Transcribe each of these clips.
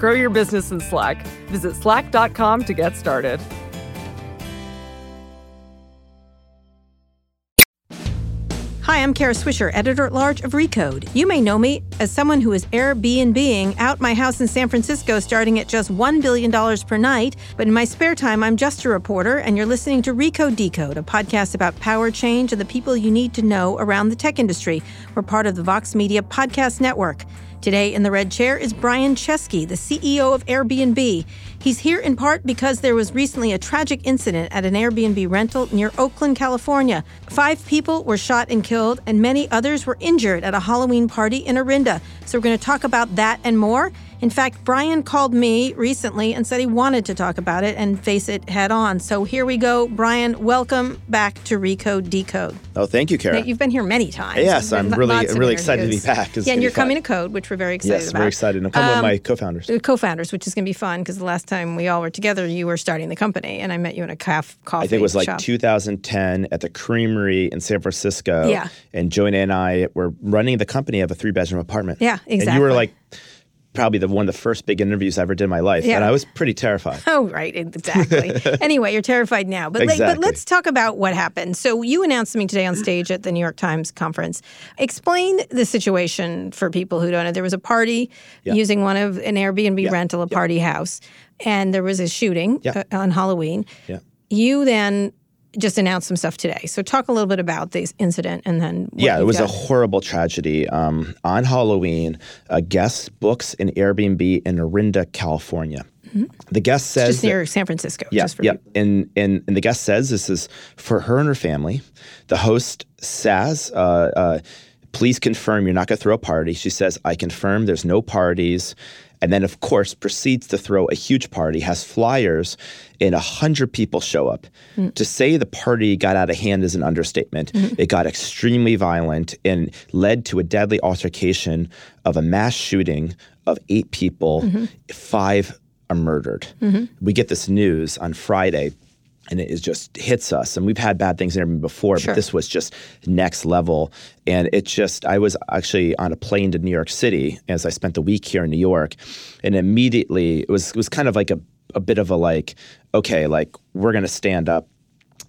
Grow your business in Slack. Visit slack.com to get started. Hi, I'm Kara Swisher, editor at large of Recode. You may know me as someone who is Airbnb-ing out my house in San Francisco starting at just $1 billion per night. But in my spare time, I'm just a reporter, and you're listening to Recode Decode, a podcast about power change and the people you need to know around the tech industry. We're part of the Vox Media Podcast Network. Today in the red chair is Brian Chesky, the CEO of Airbnb. He's here in part because there was recently a tragic incident at an Airbnb rental near Oakland, California. Five people were shot and killed, and many others were injured at a Halloween party in Orinda. So we're going to talk about that and more. In fact, Brian called me recently and said he wanted to talk about it and face it head on. So here we go. Brian, welcome back to Recode Decode. Oh, thank you, Kara. You've been here many times. Yes, I'm really, really excited to be back. It's yeah, and you're coming to Code, which we're very excited yes, about. very excited. I'm coming um, with my co-founders. Co-founders, which is going to be fun because the last time we all were together, you were starting the company, and I met you in a coffee. I think it was like shop. 2010 at the Creamery in San Francisco. Yeah. And Joanna and I were running the company of a three-bedroom apartment. Yeah, exactly. And you were like probably the one of the first big interviews I ever did in my life, yeah. and I was pretty terrified. Oh, right, exactly. anyway, you're terrified now, but exactly. like, but let's talk about what happened. So you announced something today on stage at the New York Times conference. Explain the situation for people who don't know. There was a party yeah. using one of an Airbnb yeah. rental, a party house, and there was a shooting uh, on Halloween. Yeah. You then just announced some stuff today. So talk a little bit about this incident and then yeah, it was got. a horrible tragedy. Um, on Halloween, a guest books an Airbnb in Orinda, California. Mm-hmm. The guest says it's just near that, San Francisco. Yeah, just for yeah. People. And, and and the guest says this is for her and her family. The host says. Uh, uh, Please confirm you're not going to throw a party. She says, I confirm there's no parties and then of course proceeds to throw a huge party has flyers and 100 people show up mm. to say the party got out of hand is an understatement mm-hmm. it got extremely violent and led to a deadly altercation of a mass shooting of eight people mm-hmm. five are murdered mm-hmm. we get this news on friday and it is just hits us. And we've had bad things in Airbnb before, sure. but this was just next level. And it just, I was actually on a plane to New York City as I spent the week here in New York, and immediately it was it was kind of like a a bit of a like, okay, like we're gonna stand up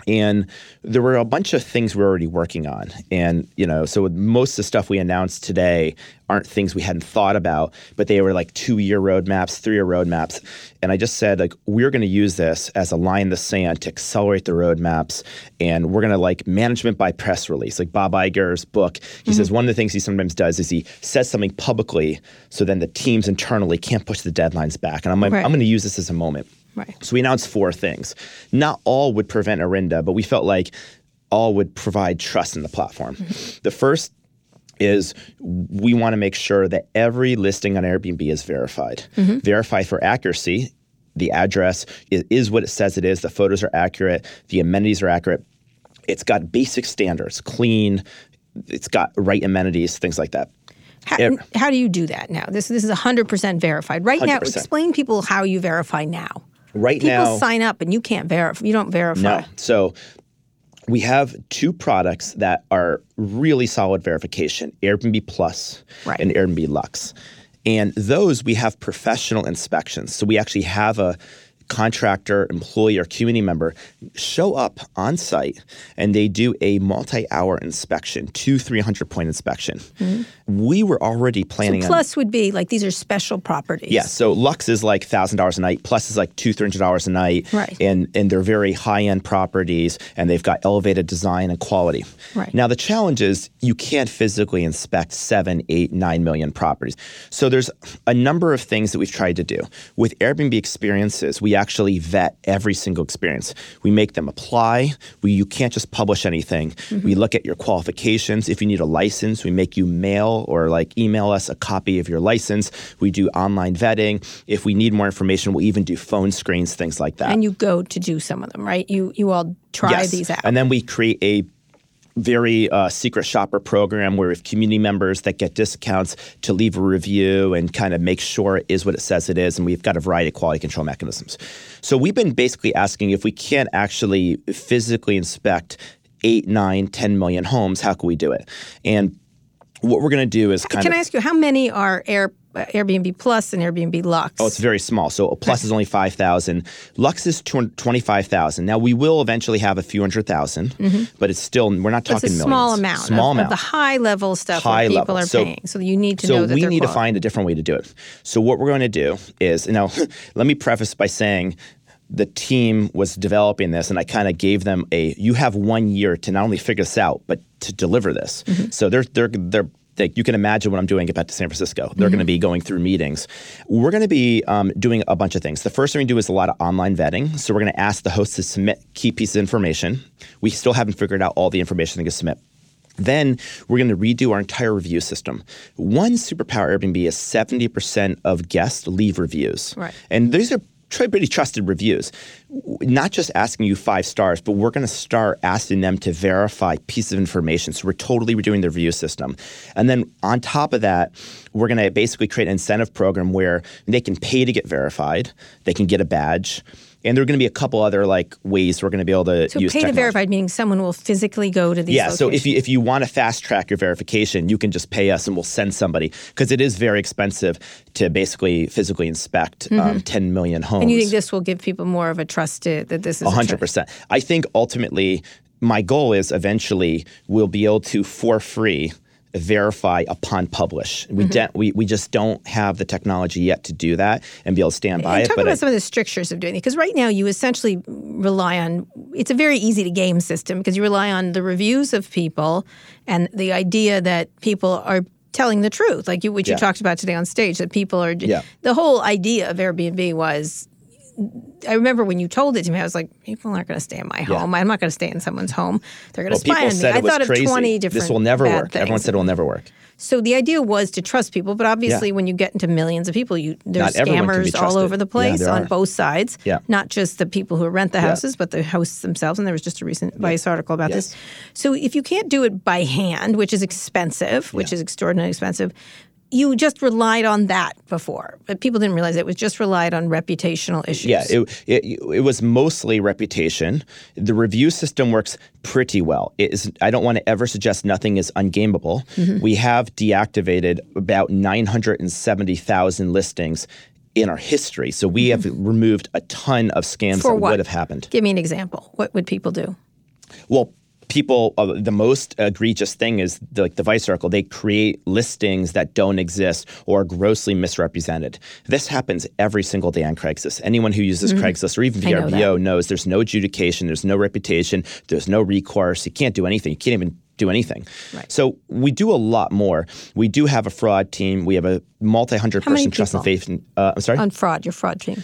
and there were a bunch of things we are already working on. And, you know, so most of the stuff we announced today aren't things we hadn't thought about, but they were like two year roadmaps, three year roadmaps. And I just said, like, we're going to use this as a line in the sand to accelerate the roadmaps. And we're going to like management by press release. Like Bob Iger's book, he mm-hmm. says one of the things he sometimes does is he says something publicly so then the teams internally can't push the deadlines back. And I'm like, right. I'm going to use this as a moment. Right. So we announced four things. Not all would prevent Orinda, but we felt like all would provide trust in the platform. Mm-hmm. The first is we want to make sure that every listing on Airbnb is verified. Mm-hmm. Verified for accuracy. The address is, is what it says it is. The photos are accurate. The amenities are accurate. It's got basic standards, clean. It's got right amenities, things like that. How, how do you do that now? This this is 100% verified. Right 100%. now, explain people how you verify now. Right people now, people sign up and you can't verify. You don't verify. No. So we have two products that are really solid verification Airbnb Plus right. and Airbnb Lux. And those we have professional inspections. So we actually have a contractor, employee, or community member show up on site and they do a multi hour inspection, two 300 point inspection. Mm-hmm. We were already planning so plus on, would be like these are special properties. Yeah. So Lux is like $1,000 a night, Plus is like two, $300 a night. Right. And, and they're very high end properties and they've got elevated design and quality. Right. Now, the challenge is you can't physically inspect seven, eight, nine million properties. So there's a number of things that we've tried to do. With Airbnb experiences, we actually vet every single experience. We make them apply. We, you can't just publish anything. Mm-hmm. We look at your qualifications. If you need a license, we make you mail or like email us a copy of your license. We do online vetting. If we need more information, we'll even do phone screens, things like that. And you go to do some of them, right? You you all try yes. these out. And then we create a very uh, secret shopper program where we have community members that get discounts to leave a review and kind of make sure it is what it says it is. And we've got a variety of quality control mechanisms. So we've been basically asking if we can't actually physically inspect eight, nine, 10 million homes, how can we do it? And what we're going to do is kind Can of. I ask you, how many are air Airbnb Plus and Airbnb Lux? Oh, it's very small. So a Plus is only 5,000. Lux is 25,000. Now, we will eventually have a few hundred thousand, mm-hmm. but it's still, we're not talking it's a millions. small amount, Small of, amount. of the high level stuff High that people level. are So- paying. So you need to so know that we need to find a different way to do it. So what we're going to do is, know, let me preface by saying the team was developing this, and I kind of gave them a. You have one year to not only figure this out, but to deliver this. Mm-hmm. So they're they're they're. Like you can imagine what I'm doing back to San Francisco. They're going to be going through meetings. We're going to be um, doing a bunch of things. The first thing we do is a lot of online vetting. So we're going to ask the host to submit key pieces of information. We still haven't figured out all the information they can submit. Then we're going to redo our entire review system. One superpower Airbnb is 70% of guests leave reviews. Right. And these are pretty trusted reviews. Not just asking you five stars, but we're going to start asking them to verify pieces of information. So we're totally redoing the review system. And then on top of that, we're going to basically create an incentive program where they can pay to get verified, they can get a badge. And there are going to be a couple other like ways we're going to be able to So use pay to verified meaning someone will physically go to these Yeah, so if you if you want to fast track your verification, you can just pay us and we'll send somebody because it is very expensive to basically physically inspect um, 10 million homes. Mm-hmm. and you think this will give people more of a trust to, that this is a 100. percent I think ultimately my goal is eventually we'll be able to for free verify upon publish. We Mm-hmm. de- we we just don't have the technology yet to do that and be able to stand by And it. talk But about I- some of the strictures of doing it, because right now you essentially rely on. It's a very easy to game system because you rely on the reviews of people and the idea that people are telling the truth, like you, which you talked about today on stage. That people are. Yeah. The whole idea of Airbnb was. I remember when you told it to me, I was like, "People aren't going to stay in my home. I'm not going to stay in someone's home. They're going to well, spy on me." I it was thought crazy. of twenty different. this will never work. Everyone said it will never work. So the idea was to trust people, but obviously, Yeah. when you get into millions of people, you there's Not everyone can be scammers all over the place there on are. both sides. Yeah. Not just the people who rent the houses, but the hosts themselves. And there was just a recent Vice article about Yes. this. So if you can't do it by hand, which is expensive, which Yeah. is extraordinarily expensive. You just relied on that before, but people didn't realize it was just relied on reputational issues. Yeah, it, it it was mostly reputation. The review system works pretty well. It is. I don't want to ever suggest nothing is ungameable. Mm-hmm. We have deactivated about nine hundred and seventy thousand listings in our history. So we have removed a ton of scams Mm-hmm. For that what? would have happened. Give me an example. What would people do? Well, people, uh, the most egregious thing is the, like the Vice article. They create listings that don't exist or are grossly misrepresented. This happens every single day on Craigslist. Anyone who uses Craigslist or even Mm-hmm. Know VRBO knows there's no adjudication, there's no reputation, there's no recourse. You can't do anything. You can't even do anything. Right. So we do a lot more. We do have a fraud team. We have a multi-hundred person trust and faith. Uh, I'm sorry. On fraud, your fraud team.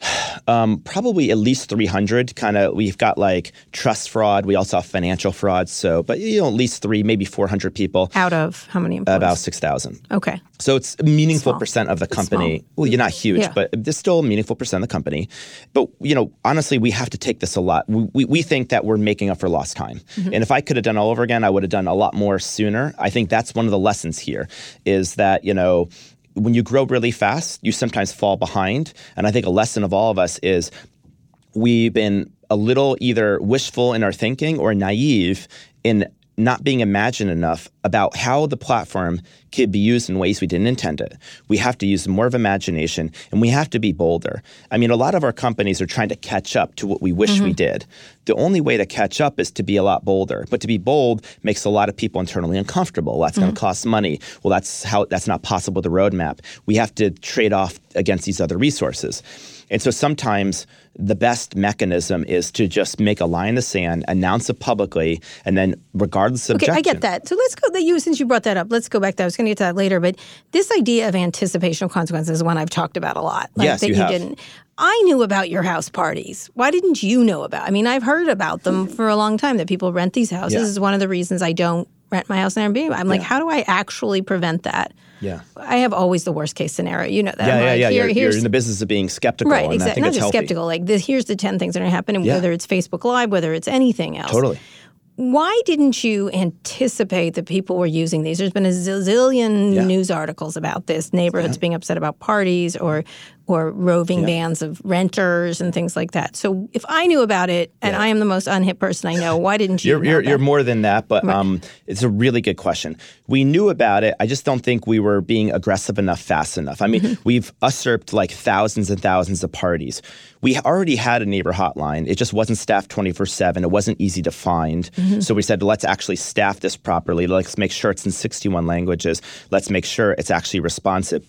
probably at least 300 kind of we've got like trust fraud we also have financial fraud so but you know at least three maybe 400 people Out of how many employees? about 6000 Okay. so it's a meaningful Small. percent of the company well you're not huge Yeah. but there's still a meaningful percent of the company but you know honestly we have to take this a lot we, we, we think that we're making up for lost time Mm-hmm. and if i could have done all over again i would have done a lot more sooner i think that's one of the lessons here is that you know when you grow really fast, you sometimes fall behind. And I think a lesson of all of us is we've been a little either wishful in our thinking or naive in not being imagined enough about how the platform could be used in ways we didn't intend it. We have to use more of imagination and we have to be bolder. I mean, a lot of our companies are trying to catch up to what we wish we mm-hmm. did. The only way to catch up is to be a lot bolder. But to be bold makes a lot of people internally uncomfortable. That's going to mm-hmm. cost money. Well, that's how that's not possible with the roadmap. We have to trade off against these other resources. And so sometimes the best mechanism is to just make a line in the sand, announce it publicly, and then regardless of Okay, I get that. So let's go. That you since you brought that up, let's go back. to that. I was going to get to that later, but this idea of anticipation of consequences is one I've talked about a lot. Like, Yes, that you have. didn't. I knew about your house parties. Why didn't you know about? I mean, I've heard about them for a long time. That people rent these houses. Yeah. This is one of the reasons I don't rent my house in Airbnb. I'm like, how do I actually prevent that? Yeah. I have always the worst case scenario. You know that. Yeah, I'm yeah, like, yeah. here- You're, you're in the business of being skeptical, right, exactly. Not just healthy. skeptical. Like this, here's the ten things that are going to happen, and Yeah. whether it's Facebook Live, whether it's anything else. Totally. Why didn't you anticipate that people were using these? There's been a zillion Yeah. news articles about this, neighborhoods being upset about parties or or roving bands of renters and things like that. So if I knew about it and I am the most unhip person I know, why didn't you? You're, you're, you're more than that, but um, it's a really good question. We knew about it. I just don't think we were being aggressive enough fast enough. I mean, Mm-hmm. we've usurped like thousands and thousands of parties. We already had a neighbor hotline. It just wasn't staffed 24 7. It wasn't easy to find. Mm-hmm. So we said, let's actually staff this properly. Let's make sure it's in 61 languages. Let's make sure it's actually responsive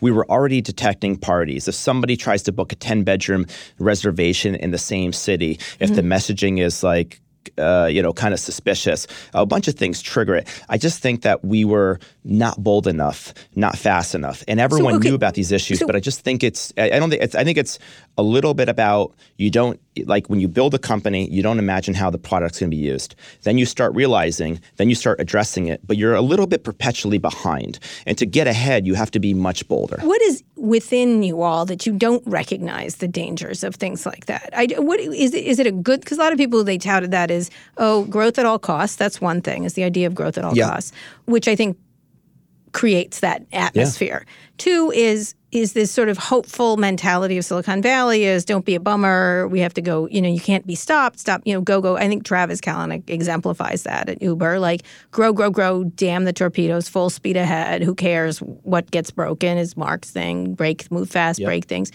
we were already detecting parties. If somebody tries to book a 10 bedroom reservation in the same city, if the messaging is like, uh, you know, kind of suspicious. A bunch of things trigger it. I just think that we were not bold enough, not fast enough, and everyone okay, knew about these issues. so- but I just think it's. I I don't think it's. I think it's a little bit about you don't like when you build a company, you don't imagine how the product's going to be used. Then you start realizing, then you start addressing it, but you're a little bit perpetually behind. And to get ahead, you have to be much bolder. What is within you all that you don't recognize the dangers of things like that? I, what is it, is it a good? Because a lot of people they touted that as oh growth at all costs. That's one thing is the idea of growth at all Yeah. costs, which I think creates that atmosphere. Two is is this sort of hopeful mentality of Silicon Valley is don't be a bummer. We have to go, you know, you can't be stopped. Stop, you know, go, go. I think Travis Kalanick exemplifies that at Uber. Like grow, grow, grow, damn the torpedoes, full speed ahead. Who cares what gets broken is Mark's thing. Break, move fast, break things.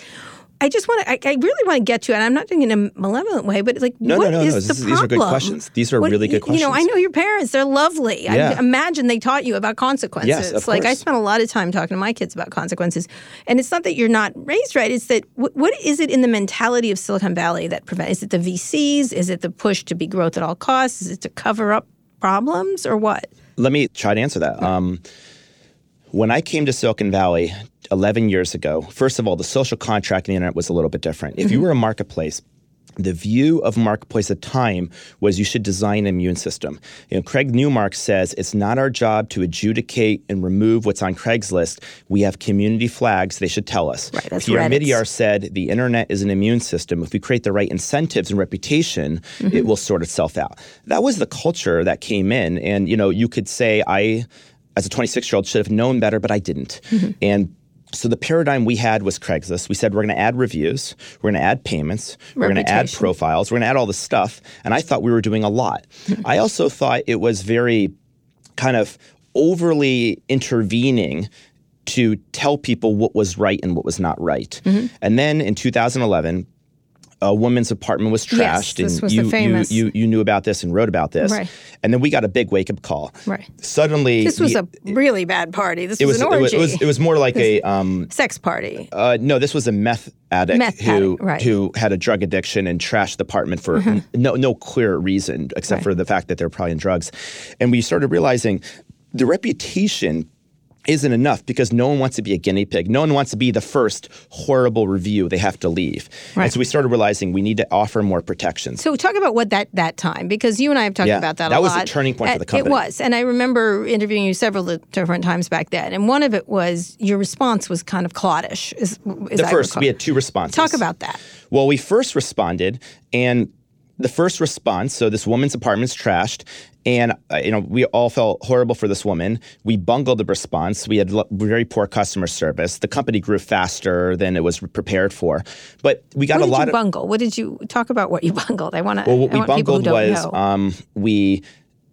I just want to. I, I really want to get to it. And I'm not doing it in a malevolent way, but it's like, No, no, what no, is no. the This these are good questions. These are What- really good questions. You know, I know your parents; they're lovely. Yeah. I imagine they taught you about consequences. Yes, of like I spent a lot of time talking to my kids about consequences, and it's not that you're not raised right. It's that what, what is it in the mentality of Silicon Valley that prevents? Is it the VCs? Is it the push to be growth at all costs? Is it to cover up problems, or what? Let me try to answer that. Um, when I came to Silicon Valley 11 years ago, first of all, the social contract in the internet was a little bit different. If you mm-hmm. were a marketplace, the view of marketplace at the time was you should design an immune system. You know, Craig Newmark says it's not our job to adjudicate and remove what's on Craigslist. We have community flags; they should tell us. Right, Pierre Reddit's. Omidyar said the internet is an immune system. If we create the right incentives and reputation, mm-hmm. it will sort itself out. That was the culture that came in, and you know, you could say I, as a 26 year old, should have known better, but I didn't. And so the paradigm we had was Craigslist. We said we're going to add reviews, we're going to add payments, we're going to add profiles, we're going to add all this stuff, and I thought we were doing a lot. I also thought it was very kind of overly intervening to tell people what was right and what was not right. Mm-hmm. And then in 2011, a woman's apartment was Yes, trashed, this and you, you, famous- you you knew about this and wrote about this. Right. And then we got a big wake up call. Right. Suddenly, This was the- a really bad party. This it was, was an it was, orgy. it was it was more like a um, sex party. uh, no, this was a meth addict Meth who addict, right. Mm-hmm. who had a drug addiction and trashed the apartment for n- no no clear reason except Right. for the fact that they're probably in drugs, and we started realizing the reputation isn't enough because no one wants to be a guinea pig. No one wants to be the first horrible review they have to leave. Right. And so we started realizing we need to offer more protections. So talk about what that that time because you and I have talked Yeah, about that. that a was a turning point for Uh, the company. It was, and I remember interviewing you several different times back then. And one of it was your response was kind of cloddish. Is, is the first, we had two responses. Talk about that. Well, we first responded, and the first response. So this woman's apartment's trashed, and uh, you know we all felt horrible for this woman. We bungled the response. We had l- very poor customer service. The company grew faster than it was prepared for, but we got What a did lot you of. bungle? What did you talk about? What you bungled? I want to. Well, what we I want people who bungled was um, we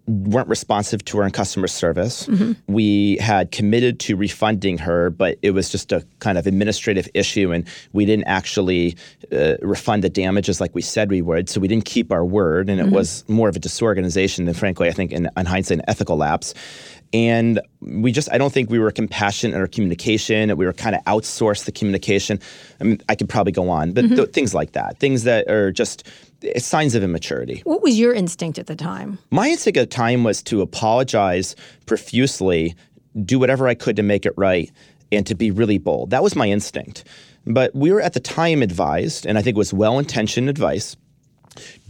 weren't responsive to her in customer service. Mm-hmm. We had committed to refunding her, but it was just a kind of administrative issue, and we didn't actually uh, refund the damages like we said we would. So we didn't keep our word, and it Mm-hmm. was more of a disorganization than, frankly, I think, in, in hindsight, an ethical lapse. And we just, I don't think we were compassionate in our communication. We were kind of outsourced the communication. I mean, I could probably go on, but mm-hmm. th- things like that, things that are just eh, signs of immaturity. What was your instinct at the time? My instinct at the time was to apologize profusely, do whatever I could to make it right, and to be really bold. That was my instinct. But we were at the time advised, and I think it was well intentioned advice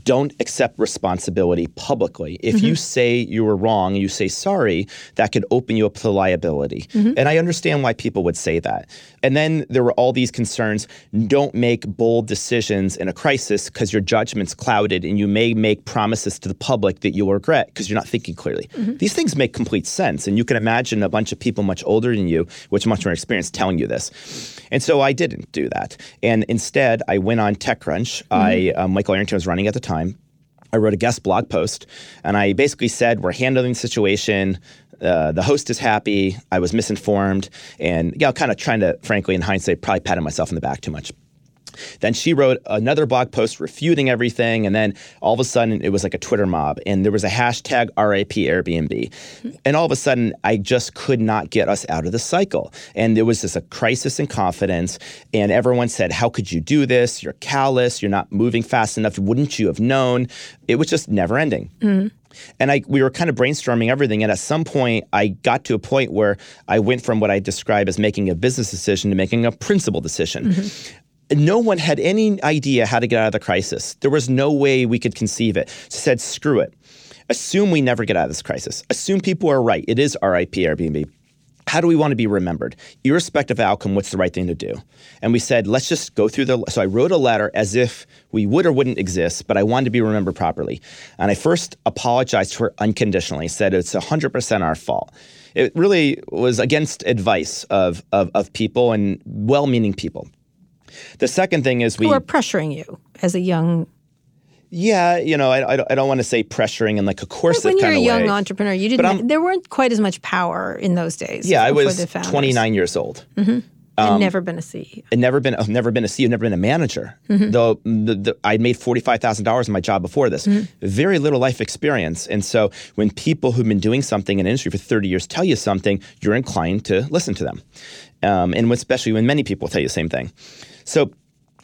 don't accept responsibility publicly. If mm-hmm. you say you were wrong you say sorry, that could open you up to liability. Mm-hmm. And I understand why people would say that. And then there were all these concerns don't make bold decisions in a crisis because your judgment's clouded and you may make promises to the public that you'll regret because you're not thinking clearly. Mm-hmm. These things make complete sense. And you can imagine a bunch of people much older than you, with much more experience, telling you this. And so I didn't do that. And instead, I went on TechCrunch. I, uh, Michael Arrington was running at the time I wrote a guest blog post, and I basically said we're handling the situation. Uh, the host is happy. I was misinformed, and yeah, kind of trying to, frankly, in hindsight, probably patting myself in the back too much. Then she wrote another blog post refuting everything. And then all of a sudden, it was like a Twitter mob. And there was a hashtag RIP Airbnb. And all of a sudden, I just could not get us out of the cycle. And there was just a crisis in confidence. And everyone said, How could you do this? You're callous. You're not moving fast enough. Wouldn't you have known? It was just never ending. Mm. And I, we were kind of brainstorming everything. And at some point, I got to a point where I went from what I describe as making a business decision to making a principle decision. Mm-hmm no one had any idea how to get out of the crisis. There was no way we could conceive it. So said, screw it. Assume we never get out of this crisis. Assume people are right. It is RIP Airbnb. How do we want to be remembered? Irrespective of outcome, what's the right thing to do? And we said, let's just go through the. So I wrote a letter as if we would or wouldn't exist, but I wanted to be remembered properly. And I first apologized to her unconditionally, said it's 100% our fault. It really was against advice of, of, of people and well meaning people. The second thing is we who are pressuring you as a young. Yeah, you know, I, I don't want to say pressuring in like a course when you're a young way. entrepreneur, you didn't. there weren't quite as much power in those days. Yeah, I was 29 years old. Mm-hmm. Um, never been a CEO. I'd never been. I've never been a CEO. Never been a manager. Mm-hmm. Though the, the, I'd made forty five thousand dollars in my job before this. Mm-hmm. Very little life experience, and so when people who've been doing something in industry for thirty years tell you something, you're inclined to listen to them, um, and especially when many people tell you the same thing. So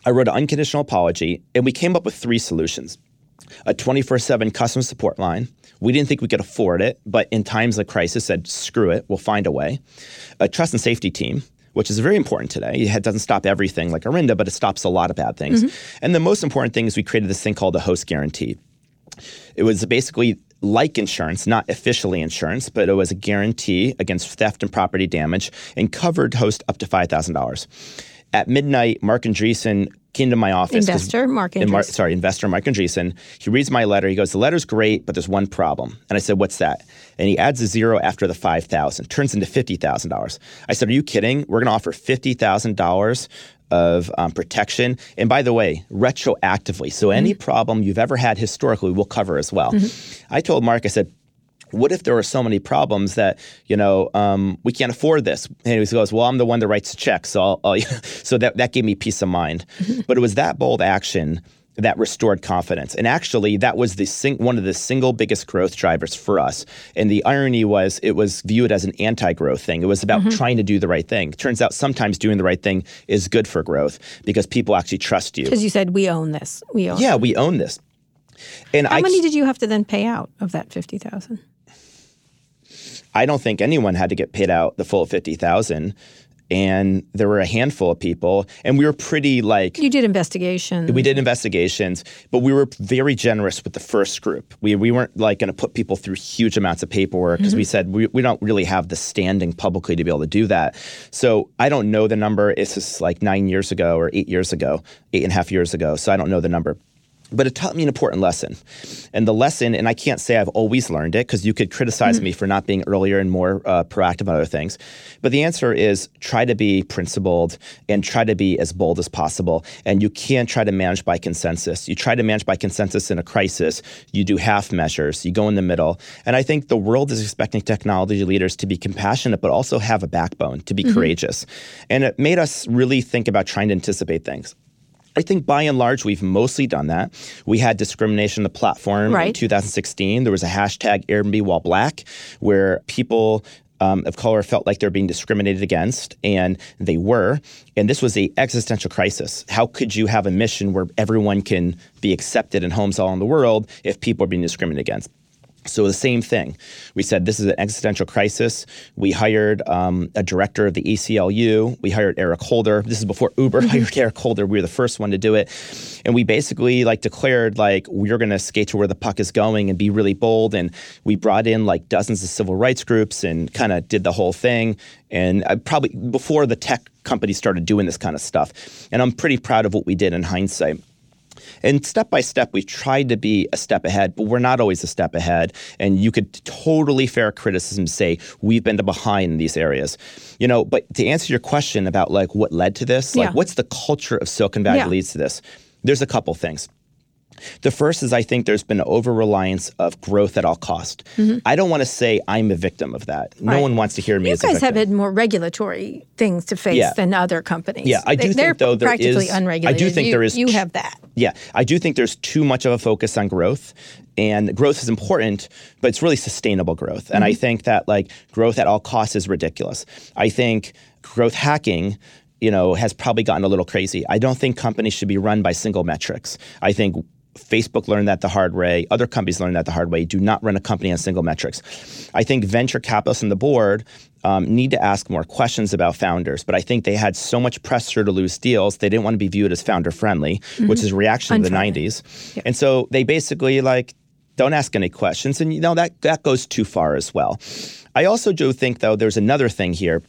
I wrote an unconditional apology, and we came up with three solutions a 24 7 customer support line. We didn't think we could afford it, but in times of crisis, said, screw it, we'll find a way. A trust and safety team, which is very important today. It doesn't stop everything like Orinda, but it stops a lot of bad things. Mm-hmm. And the most important thing is we created this thing called the host guarantee. It was basically like insurance, not officially insurance, but it was a guarantee against theft and property damage and covered host up to $5,000. At midnight, Marc Andreessen came to my office. Investor Marc Andreessen. Mar- sorry, investor Marc Andreessen. He reads my letter. He goes, "The letter's great, but there's one problem." And I said, "What's that?" And he adds a zero after the five thousand, turns into fifty thousand dollars. I said, "Are you kidding? We're going to offer fifty thousand dollars." Of um, protection, and by the way, retroactively. So, mm-hmm. any problem you've ever had historically, we'll cover as well. Mm-hmm. I told Marc, I said, what if there are so many problems that you know um, we can't afford this? And he goes, "Well, I'm the one that writes the check, so I'll, I'll, so that that gave me peace of mind." Mm-hmm. but it was that bold action that restored confidence, and actually, that was the sing- one of the single biggest growth drivers for us. And the irony was, it was viewed as an anti-growth thing. It was about mm-hmm. trying to do the right thing. Turns out, sometimes doing the right thing is good for growth because people actually trust you. Because you said we own this. We own. Yeah, we own this. And how I, many did you have to then pay out of that fifty thousand? I don't think anyone had to get paid out the full 50,000 and there were a handful of people and we were pretty like you did investigations. We did investigations but we were very generous with the first group. We, we weren't like going to put people through huge amounts of paperwork because mm-hmm. we said we, we don't really have the standing publicly to be able to do that. So i don't know the number. It's just like nine years ago or eight years ago eight and a half years ago so i don't know the number but it taught me an important lesson. And the lesson, and I can't say I've always learned it because you could criticize mm-hmm. me for not being earlier and more uh, proactive on other things. But the answer is try to be principled and try to be as bold as possible. And you can't try to manage by consensus. You try to manage by consensus in a crisis, you do half measures, you go in the middle. And I think the world is expecting technology leaders to be compassionate, but also have a backbone, to be mm-hmm. courageous. And it made us really think about trying to anticipate things. I think by and large, we've mostly done that. We had discrimination on the platform in 2016. There was a hashtag Airbnb while black where people um, of color felt like they're being discriminated against, and they were. And this was a existential crisis. How could you have a mission where everyone can be accepted in homes all in the world if people are being discriminated against? So the same thing. We said this is an existential crisis. We hired um, a director of the ACLU. We hired Eric Holder. This is before Uber hired Eric Holder. We were the first one to do it, and we basically like declared like we're going to skate to where the puck is going and be really bold. And we brought in like dozens of civil rights groups and kind of did the whole thing. And I probably before the tech companies started doing this kind of stuff. And I'm pretty proud of what we did in hindsight. And step by step, we've tried to be a step ahead, but we're not always a step ahead. And you could totally fair criticism say we've been behind in these areas. You know, but to answer your question about like what led to this, like what's the culture of Silicon Valley Yeah. leads to this? There's a couple things. The first is I think there's been over reliance of growth at all cost. I don't want to say I'm a victim of that. No Mm-hmm. Right. one wants to hear me You guys have had more regulatory things to face Yeah. than other companies. Yeah, I do They- think, though, there practically is- I do unregulated. think you, there is You have that. Yeah, I do think there's too much of a focus on growth, and growth is important, but it's really sustainable growth. And I think that like growth at all costs is ridiculous. I think growth hacking. You know, has probably gotten a little crazy. I don't think companies should be run by single metrics. I think Facebook learned that the hard way. Other companies learned that the hard way. Do not run a company on single metrics. I think venture capitalists and the board um, need to ask more questions about founders, but I think they had so much pressure to lose deals, they didn't want to be viewed as founder friendly, which is a reaction to the Unfriendly. 90s. And so they basically like don't ask any questions. And you know that that goes too far as well. I also do think though there's another thing here.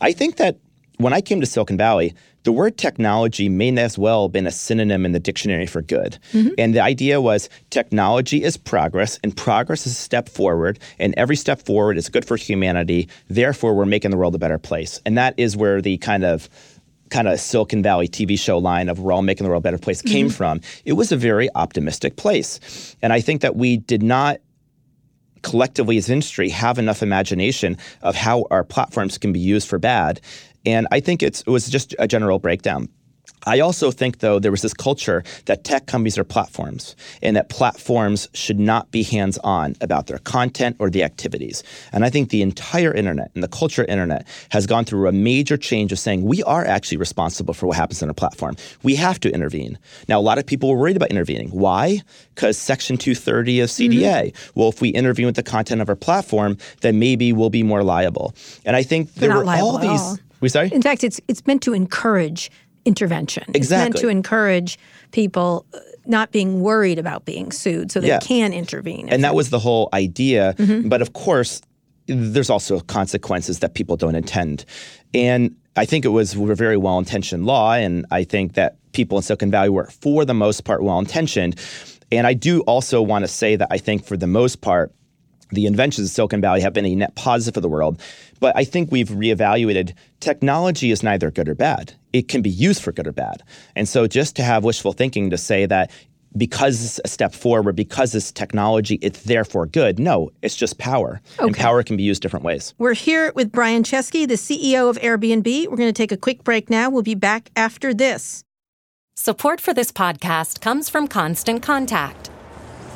I think that when I came to Silicon Valley, the word technology may as well have been a synonym in the dictionary for good. Mm-hmm. And the idea was technology is progress, and progress is a step forward, and every step forward is good for humanity. Therefore, we're making the world a better place. And that is where the kind of kind of Silicon Valley TV show line of we're all making the world a better place came mm-hmm. from. It was a very optimistic place. And I think that we did not collectively as industry have enough imagination of how our platforms can be used for bad. And I think it's, it was just a general breakdown. I also think, though, there was this culture that tech companies are platforms and that platforms should not be hands on about their content or the activities. And I think the entire internet and the culture of internet has gone through a major change of saying we are actually responsible for what happens on a platform. We have to intervene. Now, a lot of people were worried about intervening. Why? Because Section 230 of CDA. Well, if we intervene with the content of our platform, then maybe we'll be more liable. And I think there were all these. all. We sorry? In fact, it's it's meant to encourage intervention. It's meant Exactly. to encourage people uh, not being worried about being sued so they Yeah. can intervene. And that was the whole idea. Mm-hmm. But of course, there's also consequences that people don't intend. And I think it was a very well intentioned law. And I think that people in Silicon Valley were, for the most part, well intentioned. And I do also want to say that I think, for the most part, the inventions of Silicon Valley have been a net positive for the world. But I think we've reevaluated technology is neither good or bad. It can be used for good or bad. And so just to have wishful thinking to say that because it's a step forward, because it's technology, it's therefore good. No, it's just power. And power can be used different ways. We're here with Brian Chesky, the CEO of Airbnb. We're going to take a quick break now. We'll be back after this. Support for this podcast comes from Constant Contact.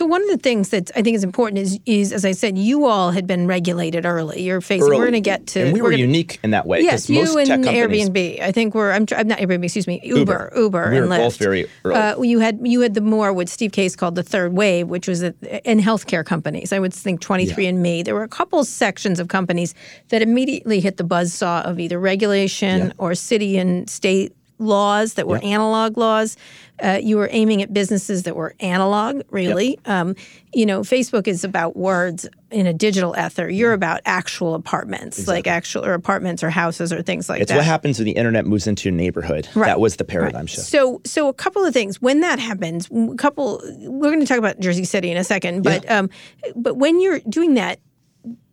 So one of the things that I think is important is, is as I said, you all had been regulated early. You're facing. Early. We're going to get to. and we we're gonna- unique in that way. Yes, you and Airbnb. I think we're. I'm, I'm not Airbnb. Excuse me. Uber. Uber, We and were Lyft. both very early. Uh, you had you had the more what Steve Case called the third wave, which was in healthcare companies. I would think 23andMe. There were a couple sections of companies that immediately hit the buzzsaw of either regulation Yeah. or city and state laws that were analog laws. Uh, you were aiming at businesses that were analog, really. Um, you know, Facebook is about words in a digital ether. You're about actual apartments, like actual or apartments or houses or things like It's that. It's what happens when the internet moves into your neighborhood. Right. That was the paradigm shift. So, so a couple of things. When that happens, a couple. We're going to talk about Jersey City in a second, but um, but when you're doing that,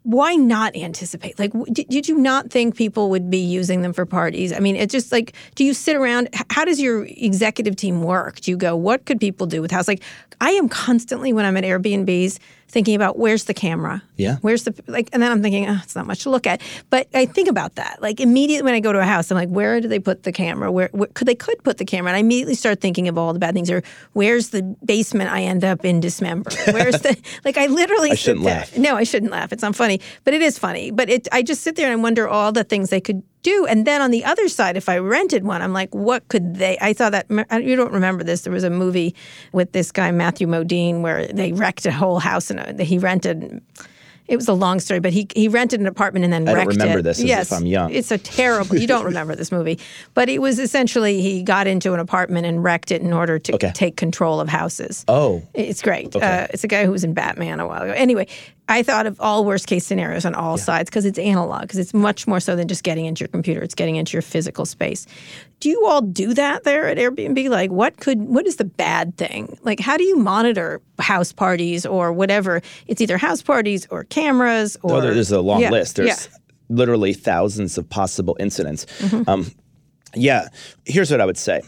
why not anticipate? Like, did, did you not think people would be using them for parties? I mean, it's just like, do you sit around? How does your executive team work? Do you go, what could people do with house? Like, I am constantly when I'm at Airbnbs thinking about where's the camera? Yeah. Where's the like? And then I'm thinking, oh, it's not much to look at. But I think about that. Like immediately when I go to a house, I'm like, where do they put the camera? Where, where could they could put the camera? And I immediately start thinking of all the bad things. Or where's the basement I end up in dismember? Where's the like? I literally I shouldn't there- laugh. No, I shouldn't laugh. It's not funny, but it is funny. But it, I just sit there and I wonder all the things they could do. And then on the other side, if I rented one, I'm like, what could they? I saw that you don't remember this. There was a movie with this guy Matthew Modine where they wrecked a whole house and uh, he rented. It was a long story, but he he rented an apartment and then I don't wrecked remember it. this as if yes, I'm young. It's a terrible. You don't remember this movie, but it was essentially he got into an apartment and wrecked it in order to Okay. take control of houses. Oh. It's great. Uh, it's a guy who was in Batman a while ago. Anyway, I thought of all worst case scenarios on all sides because it's analog, because it's much more so than just getting into your computer. It's getting into your physical space. Do you all do that there at Airbnb? Like, what could, what is the bad thing? Like, how do you monitor house parties or whatever? It's either house parties or cameras or. Oh, there's a long Yeah, list. There's yeah. Mm-hmm. literally thousands of possible incidents. Um, yeah, here's what I would say.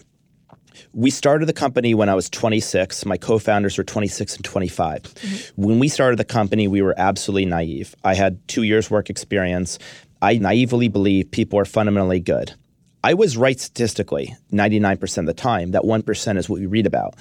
We started the company when I was 26. My co founders were 26 and 25. Mm-hmm. When we started the company, we were absolutely naive. I had two years' work experience. I naively believe people are fundamentally good. I was right statistically 99% of the time. That 1% is what we read about.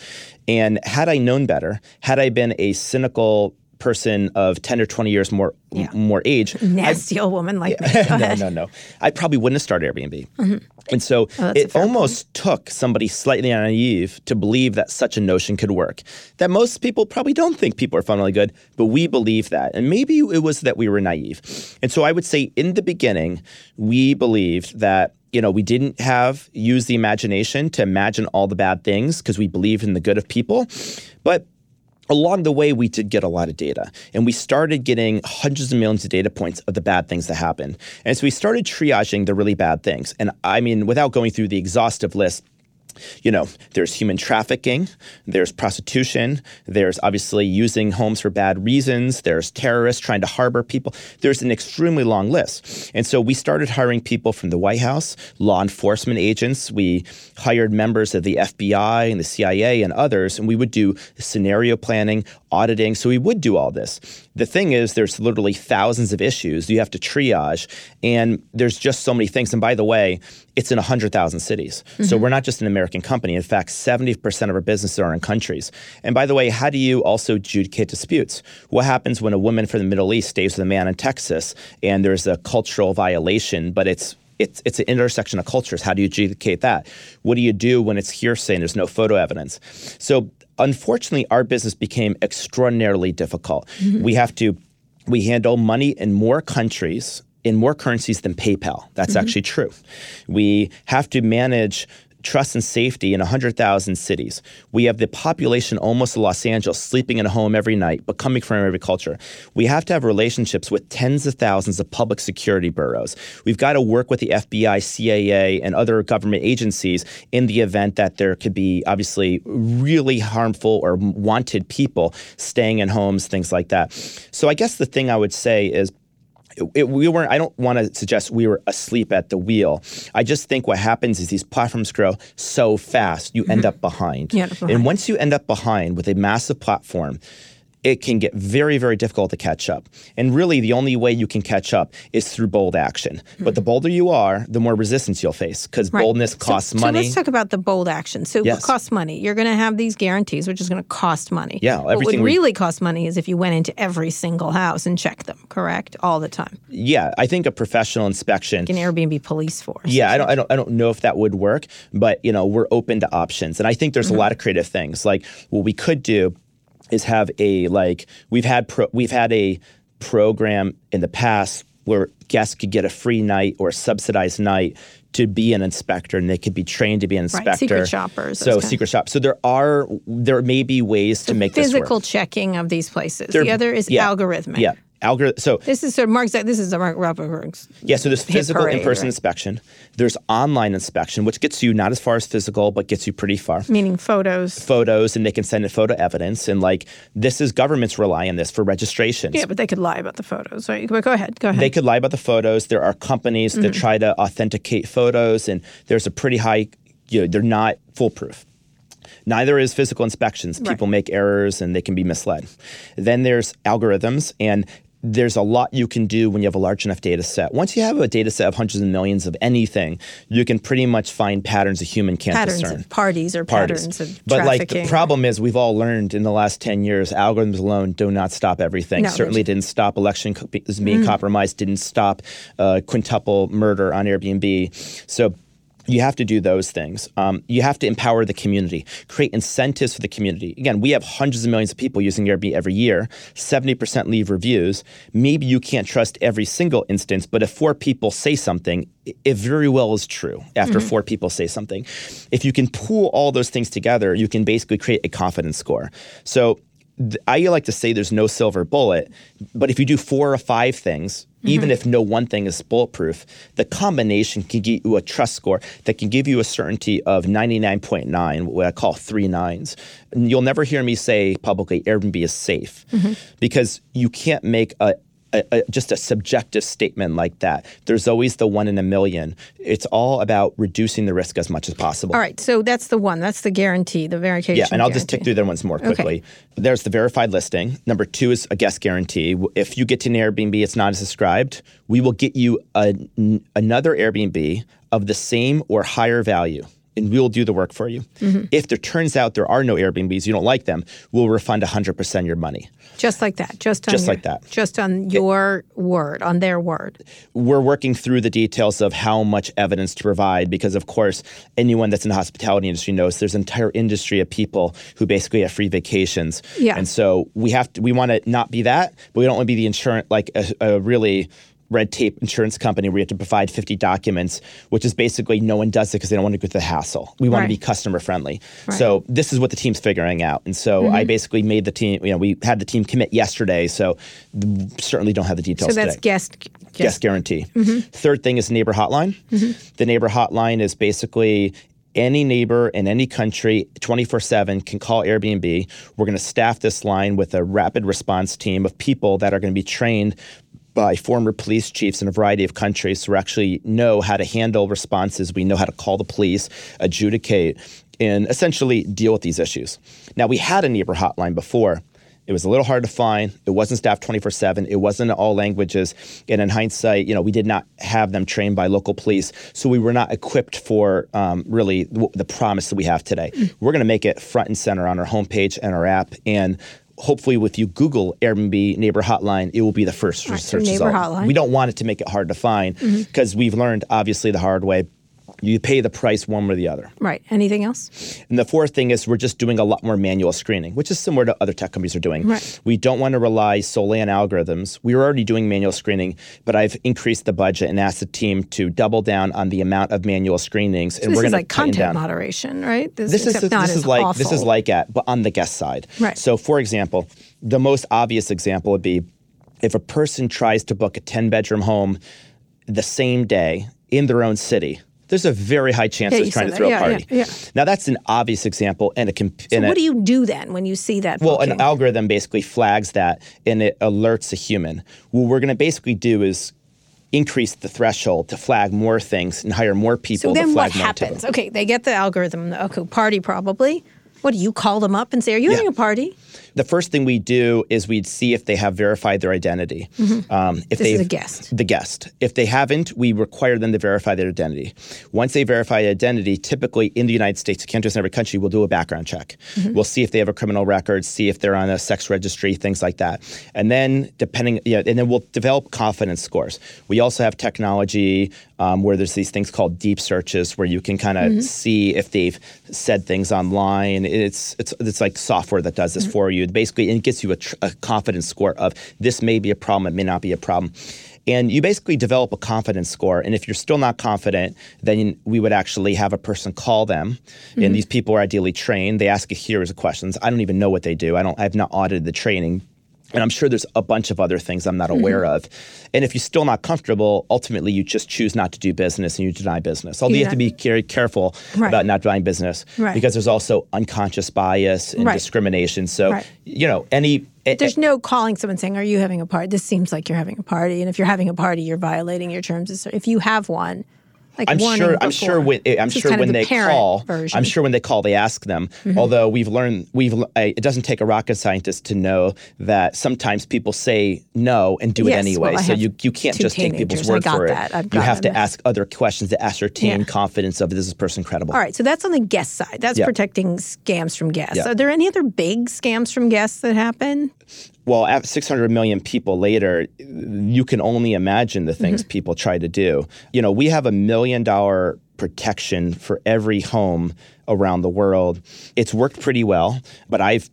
And had I known better, had I been a cynical person of 10 or 20 years more more age, Nasty old woman like me. No, no, no. I probably wouldn't have started Airbnb. Mm-hmm. And so Oh, it almost took somebody slightly naive to believe that such a notion could work. That most people probably don't think people are fundamentally good, but we believe that. And maybe it was that we were naive. And so I would say in the beginning, we believed that you know, we didn't have use the imagination to imagine all the bad things because we believed in the good of people. But along the way, we did get a lot of data, and we started getting hundreds of millions of data points of the bad things that happened. And so we started triaging the really bad things. And I mean, without going through the exhaustive list, you know, there's human trafficking, there's prostitution, there's obviously using homes for bad reasons, there's terrorists trying to harbor people. There's an extremely long list. And so we started hiring people from the White House, law enforcement agents. We hired members of the FBI and the CIA and others, and we would do scenario planning, auditing. So we would do all this. The thing is, there's literally thousands of issues you have to triage, and there's just so many things. And by the way, it's in 100,000 cities. So mm-hmm. we're not just an American company. In fact, 70% of our businesses are in countries. And by the way, how do you also adjudicate disputes? What happens when a woman from the Middle East stays with a man in Texas and there's a cultural violation, but it's it's it's an intersection of cultures. How do you adjudicate that? What do you do when it's hearsay and there's no photo evidence? So unfortunately, our business became extraordinarily difficult. Mm-hmm. We have to we handle money in more countries in more currencies than PayPal. That's mm-hmm. actually true. We have to manage trust and safety in 100,000 cities. We have the population almost of Los Angeles sleeping in a home every night, but coming from every culture. We have to have relationships with tens of thousands of public security bureaus. We've got to work with the FBI, CIA, and other government agencies in the event that there could be obviously really harmful or wanted people staying in homes, things like that. So I guess the thing I would say is it, we weren't. I don't want to suggest we were asleep at the wheel. I just think what happens is these platforms grow so fast, you end mm-hmm. up behind. Yeah, behind. And once you end up behind with a massive platform, it can get very, very difficult to catch up. And really, the only way you can catch up is through bold action. Mm-hmm. But the bolder you are, the more resistance you'll face because right. boldness costs so, money. So let's talk about the bold action. So yes. it costs money. You're going to have these guarantees, which is going to cost money. Yeah, everything. What would we, really cost money is if you went into every single house and checked them, correct, all the time. Yeah, I think a professional inspection, like an Airbnb police force. Yeah, I don't, I don't, I don't know if that would work, but you know, we're open to options, and I think there's mm-hmm. a lot of creative things. Like what we could do is have a like we've had pro, we've had a program in the past where guests could get a free night or a subsidized night to be an inspector and they could be trained to be an inspector. Right, secret shoppers. So secret shop. So there are there may be ways so to make physical checking of these places. There, the other is yeah, algorithmic. Yeah algorithm. So this is sort of Mark. This is a Mark Zuckerberg's. Yeah. So there's physical parade, in-person right? inspection. There's online inspection, which gets you not as far as physical, but gets you pretty far. Meaning photos. Photos, and they can send in photo evidence, and like this is governments rely on this for registrations. Yeah, but they could lie about the photos. Right? But go ahead. Go ahead. They could lie about the photos. There are companies mm-hmm. that try to authenticate photos, and there's a pretty high. You know, they're not foolproof. Neither is physical inspections. People right. make errors and they can be misled. Then there's algorithms, and there's a lot you can do when you have a large enough data set. Once you have a data set of hundreds of millions of anything, you can pretty much find patterns a human can't patterns discern. Of parties or parties. patterns of But like the problem is we've all learned in the last 10 years, algorithms alone do not stop everything. No, Certainly didn't stop election being mm. compromised, didn't stop uh, quintuple murder on Airbnb. So you have to do those things. Um, you have to empower the community, create incentives for the community. Again, we have hundreds of millions of people using Airbnb every year. 70% leave reviews. Maybe you can't trust every single instance, but if four people say something, it very well is true after mm-hmm. four people say something. If you can pool all those things together, you can basically create a confidence score. So I like to say there's no silver bullet, but if you do four or five things, mm-hmm. even if no one thing is bulletproof, the combination can give you a trust score that can give you a certainty of 99.9, what I call three nines. And you'll never hear me say publicly Airbnb is safe mm-hmm. because you can't make a a, a, just a subjective statement like that. There's always the one in a million. It's all about reducing the risk as much as possible. All right, so that's the one. That's the guarantee, the verification. Yeah, and I'll guarantee. just tick through them once more quickly. Okay. There's the verified listing. Number two is a guest guarantee. If you get to an Airbnb, it's not as described. We will get you a, another Airbnb of the same or higher value and we'll do the work for you. Mm-hmm. If there turns out there are no Airbnbs, you don't like them, we'll refund 100% of your money. Just like that. Just on just your, like that. Just on your it, word, on their word. We're working through the details of how much evidence to provide because, of course, anyone that's in the hospitality industry knows there's an entire industry of people who basically have free vacations. Yeah. And so we have to, we want to not be that, but we don't want to be the insurance, like a, a really red tape insurance company where you have to provide 50 documents, which is basically no one does it because they don't want to go through the hassle. We want right. to be customer friendly. Right. So this is what the team's figuring out. And so mm-hmm. I basically made the team, you know, we had the team commit yesterday. So certainly don't have the details So that's today. guest, guest. guest guarantee. Mm-hmm. Third thing is neighbor hotline. Mm-hmm. The neighbor hotline is basically any neighbor in any country 24 7 can call Airbnb. We're going to staff this line with a rapid response team of people that are going to be trained by former police chiefs in a variety of countries who actually know how to handle responses. We know how to call the police, adjudicate, and essentially deal with these issues. Now, we had a neighbor hotline before. It was a little hard to find. It wasn't staffed 24 7. It wasn't in all languages. And in hindsight, you know, we did not have them trained by local police. So we were not equipped for um, really w- the promise that we have today. Mm. We're going to make it front and center on our homepage and our app. And hopefully, with you Google Airbnb neighbor hotline, it will be the first Right, search neighbor result. hotline. We don't want it to make it hard to find mm-hmm. because we've learned, obviously, the hard way. You pay the price one or the other. Right. Anything else? And the fourth thing is we're just doing a lot more manual screening, which is similar to other tech companies are doing. Right. We don't want to rely solely on algorithms. We were already doing manual screening, but I've increased the budget and asked the team to double down on the amount of manual screenings, and this we're is going like content down. moderation, right? This is except not this is like this is like at but on the guest side. Right. So for example, the most obvious example would be if a person tries to book a 10 bedroom home the same day in their own city. There's a very high chance Yeah, they're trying to throw Yeah, a party. yeah. Now that's an obvious example and a comp- So and a- what do you do then when you see that? well, booking? an algorithm basically flags that and it alerts a human. What we're going to basically do is increase the threshold to flag more things and hire more people So to then flag what more happens? Okay, they get the algorithm. Okay, party probably. What do you call them up and say? Are you having a party? The first thing we do is we'd see if they have verified their identity. Um, if Mm-hmm. Is they've- a guest. The guest. If they haven't, we require them to verify their identity. Once they verify identity, typically in the United States, can't do this in every country, we'll do a background check. Mm-hmm. We'll see if they have a criminal record, see if they're on a sex registry, things like that. And then depending, yeah, and then we'll develop confidence scores. We also have technology um, where there's these things called deep searches where you can kind of Mm-hmm. see if they've said things online. It's it's it's like software that does this Mm-hmm. for you. Basically, it gets you a, tr- a confidence score of this may be a problem, it may not be a problem. And you basically develop a confidence score. And if you're still not confident, then we would actually have a person call them. Mm-hmm. And these people are ideally trained. They ask a series of questions. I don't even know what they do. I don't. I've not audited the training. And I'm sure there's a bunch of other things I'm not Mm-hmm. aware of. And if you're still not comfortable, ultimately you just choose not to do business and you deny business. Although you, You have to be very careful Right. about not denying business Right. because there's also unconscious bias and Right. discrimination. So, you know, any. There's no calling someone saying, "Are you having a party?" This seems like you're having a party, and if you're having a party, you're violating your terms. If you have one, like I'm sure. I'm sure. When, I'm This sure when the they call, version. Mm-hmm. I'm sure when they call, they ask them. Although we've learned, we've I, it doesn't take a rocket scientist to know that sometimes people say no and do it anyway. well, so you you can't just take people's word for it. that. I've you have to ask other questions to ascertain Yeah. confidence of this is person credible. All right, so that's on the guest side. That's Yeah. protecting scams from guests. Yeah. Are there any other big scams from guests that happen? Well, at 600 million people later, you can only imagine the things Mm-hmm. people try to do. You know, we have a million dollar protection for every home around the world. It's worked pretty well, but I've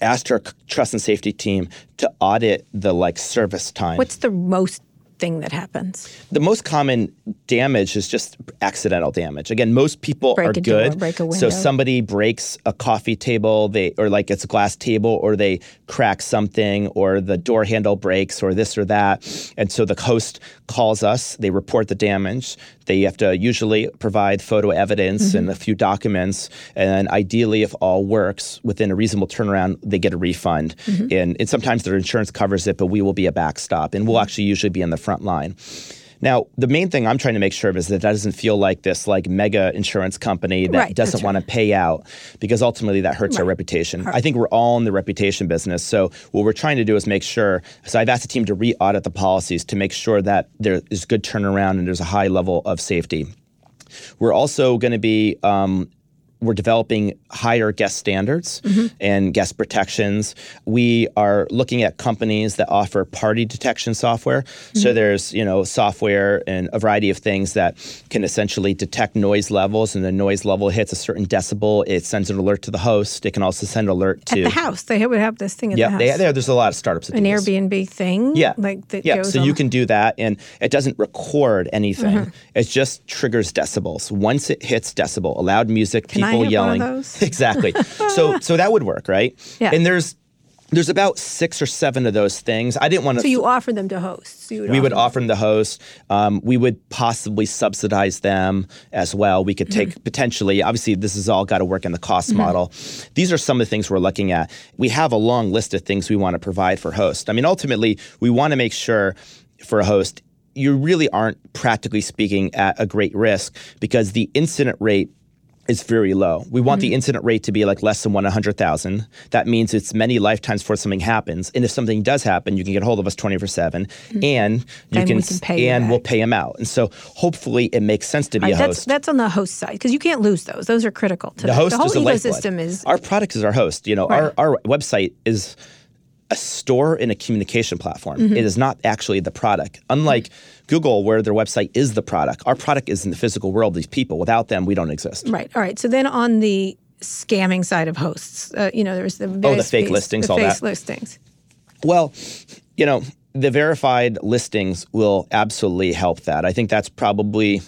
asked our trust and safety team to audit the like service time. What's the most thing that happens? the most common damage is just accidental damage. Again, most people Break are door, good. a So somebody breaks a coffee table, they or like it's a glass table, or they crack something, or the door handle breaks, or this or that, and so the host calls us. They report the damage. They have to usually provide photo evidence Mm-hmm. and a few documents, and then ideally, if all works within a reasonable turnaround, they get a refund. Mm-hmm. And, and sometimes their insurance covers it, but we will be a backstop, and we'll actually usually be in the front line. Now, the main thing I'm trying to make sure of is that that doesn't feel like this like mega insurance company that Right, doesn't want to pay out because ultimately that hurts our reputation. I think we're all in the reputation business. So what we're trying to do is make sure. So I've asked the team to re-audit the policies to make sure that there is good turnaround and there's a high level of safety. We're also going to be um, we're developing higher guest standards and guest protections. We are looking at companies that offer party detection software. So there's you know software and a variety of things that can essentially detect noise levels, and the noise level hits a certain decibel, it sends an alert to the host. It can also send an alert to At the house, they would have this thing at yeah. the house. There- there's a lot of startups that An do this. Airbnb thing. Yeah. like that yeah. goes So on. you can do that, and it doesn't record anything. Mm-hmm. It just triggers decibels. Once it hits decibel, loud music, Can people yelling. one of those? exactly. so so that would work, right? Yeah. And there's there's about six or seven of those things. I didn't want to. So you offer them to hosts. You would we would them- offer them the host. Um, we would possibly subsidize them as well. We could Mm-hmm. take potentially, obviously, this has all got to work in the cost model. These are some of the things we're looking at. We have a long list of things we want to provide for hosts. I mean, ultimately, we want to make sure for a host, you really aren't, practically speaking, at a great risk because the incident rate is very low. We want the mm-hmm. incident rate to be like less than one 100,000. That means it's many lifetimes before something happens. And if something does happen, you can get hold of us 24 7 mm-hmm. and you And can, we can pay and we'll pay them out. And so hopefully it makes sense to be Right, a that's host. that's on the host side because you can't lose those. Those are critical to the host whole is the ecosystem is our product is our host. You know, our, our website is a store and a communication platform. Mm-hmm. It is not actually the product. Unlike mm-hmm. Google, where their website is the product, our product is in the physical world. These people, without them, we don't exist. right. All right. So then on the scamming side of hosts, uh, you know, there's the various fake fees- listings, the all fake that. listings. Well, you know, the verified listings will absolutely help that. I think that's probably,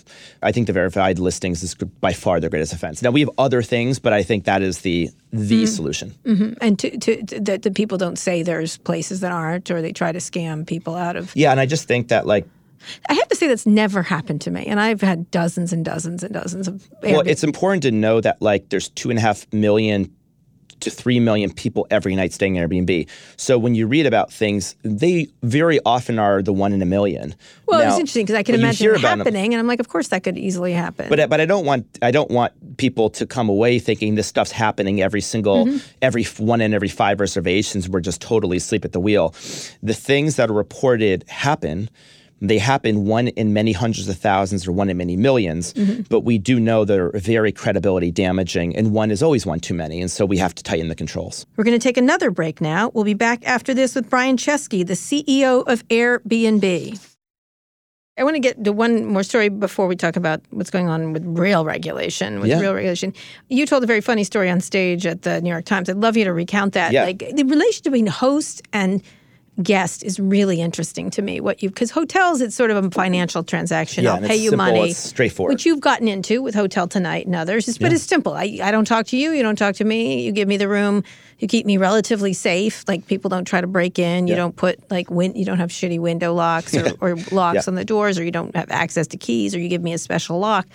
I think the verified listings is by far the greatest offense. Now we have other things, but I think that is the the solution. And to, to, to that the people don't say there's places that aren't, or they try to scam people out of. Yeah, and I just think that like I have to say that's never happened to me, and I've had dozens and dozens and dozens of. Well, it's important to know that like there's two and a half million to three million people every night staying in Airbnb. So when you read about things, they very often are the one in a million. well, Now, it's interesting because I can imagine it happening, and I'm like, of course that could easily happen. But but I don't want I don't want people to come away thinking this stuff's happening every single Mm-hmm. every one in every five reservations. We're just totally asleep at the wheel. The things that are reported happen. They happen one in many hundreds of thousands or one in many 1000000s Mm-hmm. but we do know they're very credibility damaging, and one is always one too many, and so we have to tighten the controls. We're going to take another break now. We'll be back after this with Brian Chesky, the CEO of Airbnb. I want to get to one more story before we talk about what's going on with real regulation. With Yeah. real regulation, you told a very funny story on stage at the New York Times. I'd love you to recount that. Yeah. Like the relationship between host and guest is really interesting to me. What you because hotels, it's sort of a financial transaction. Yeah, I'll pay you simple, money, it's straightforward. which you've gotten into with Hotel Tonight and others. It's, But it's simple. I, I don't talk to you. You don't talk to me. You give me the room. You keep me relatively safe. Like people don't try to break in. You Yeah. don't put like win. You don't have shitty window locks or, or locks Yeah. on the doors, or you don't have access to keys, or you give me a special lock.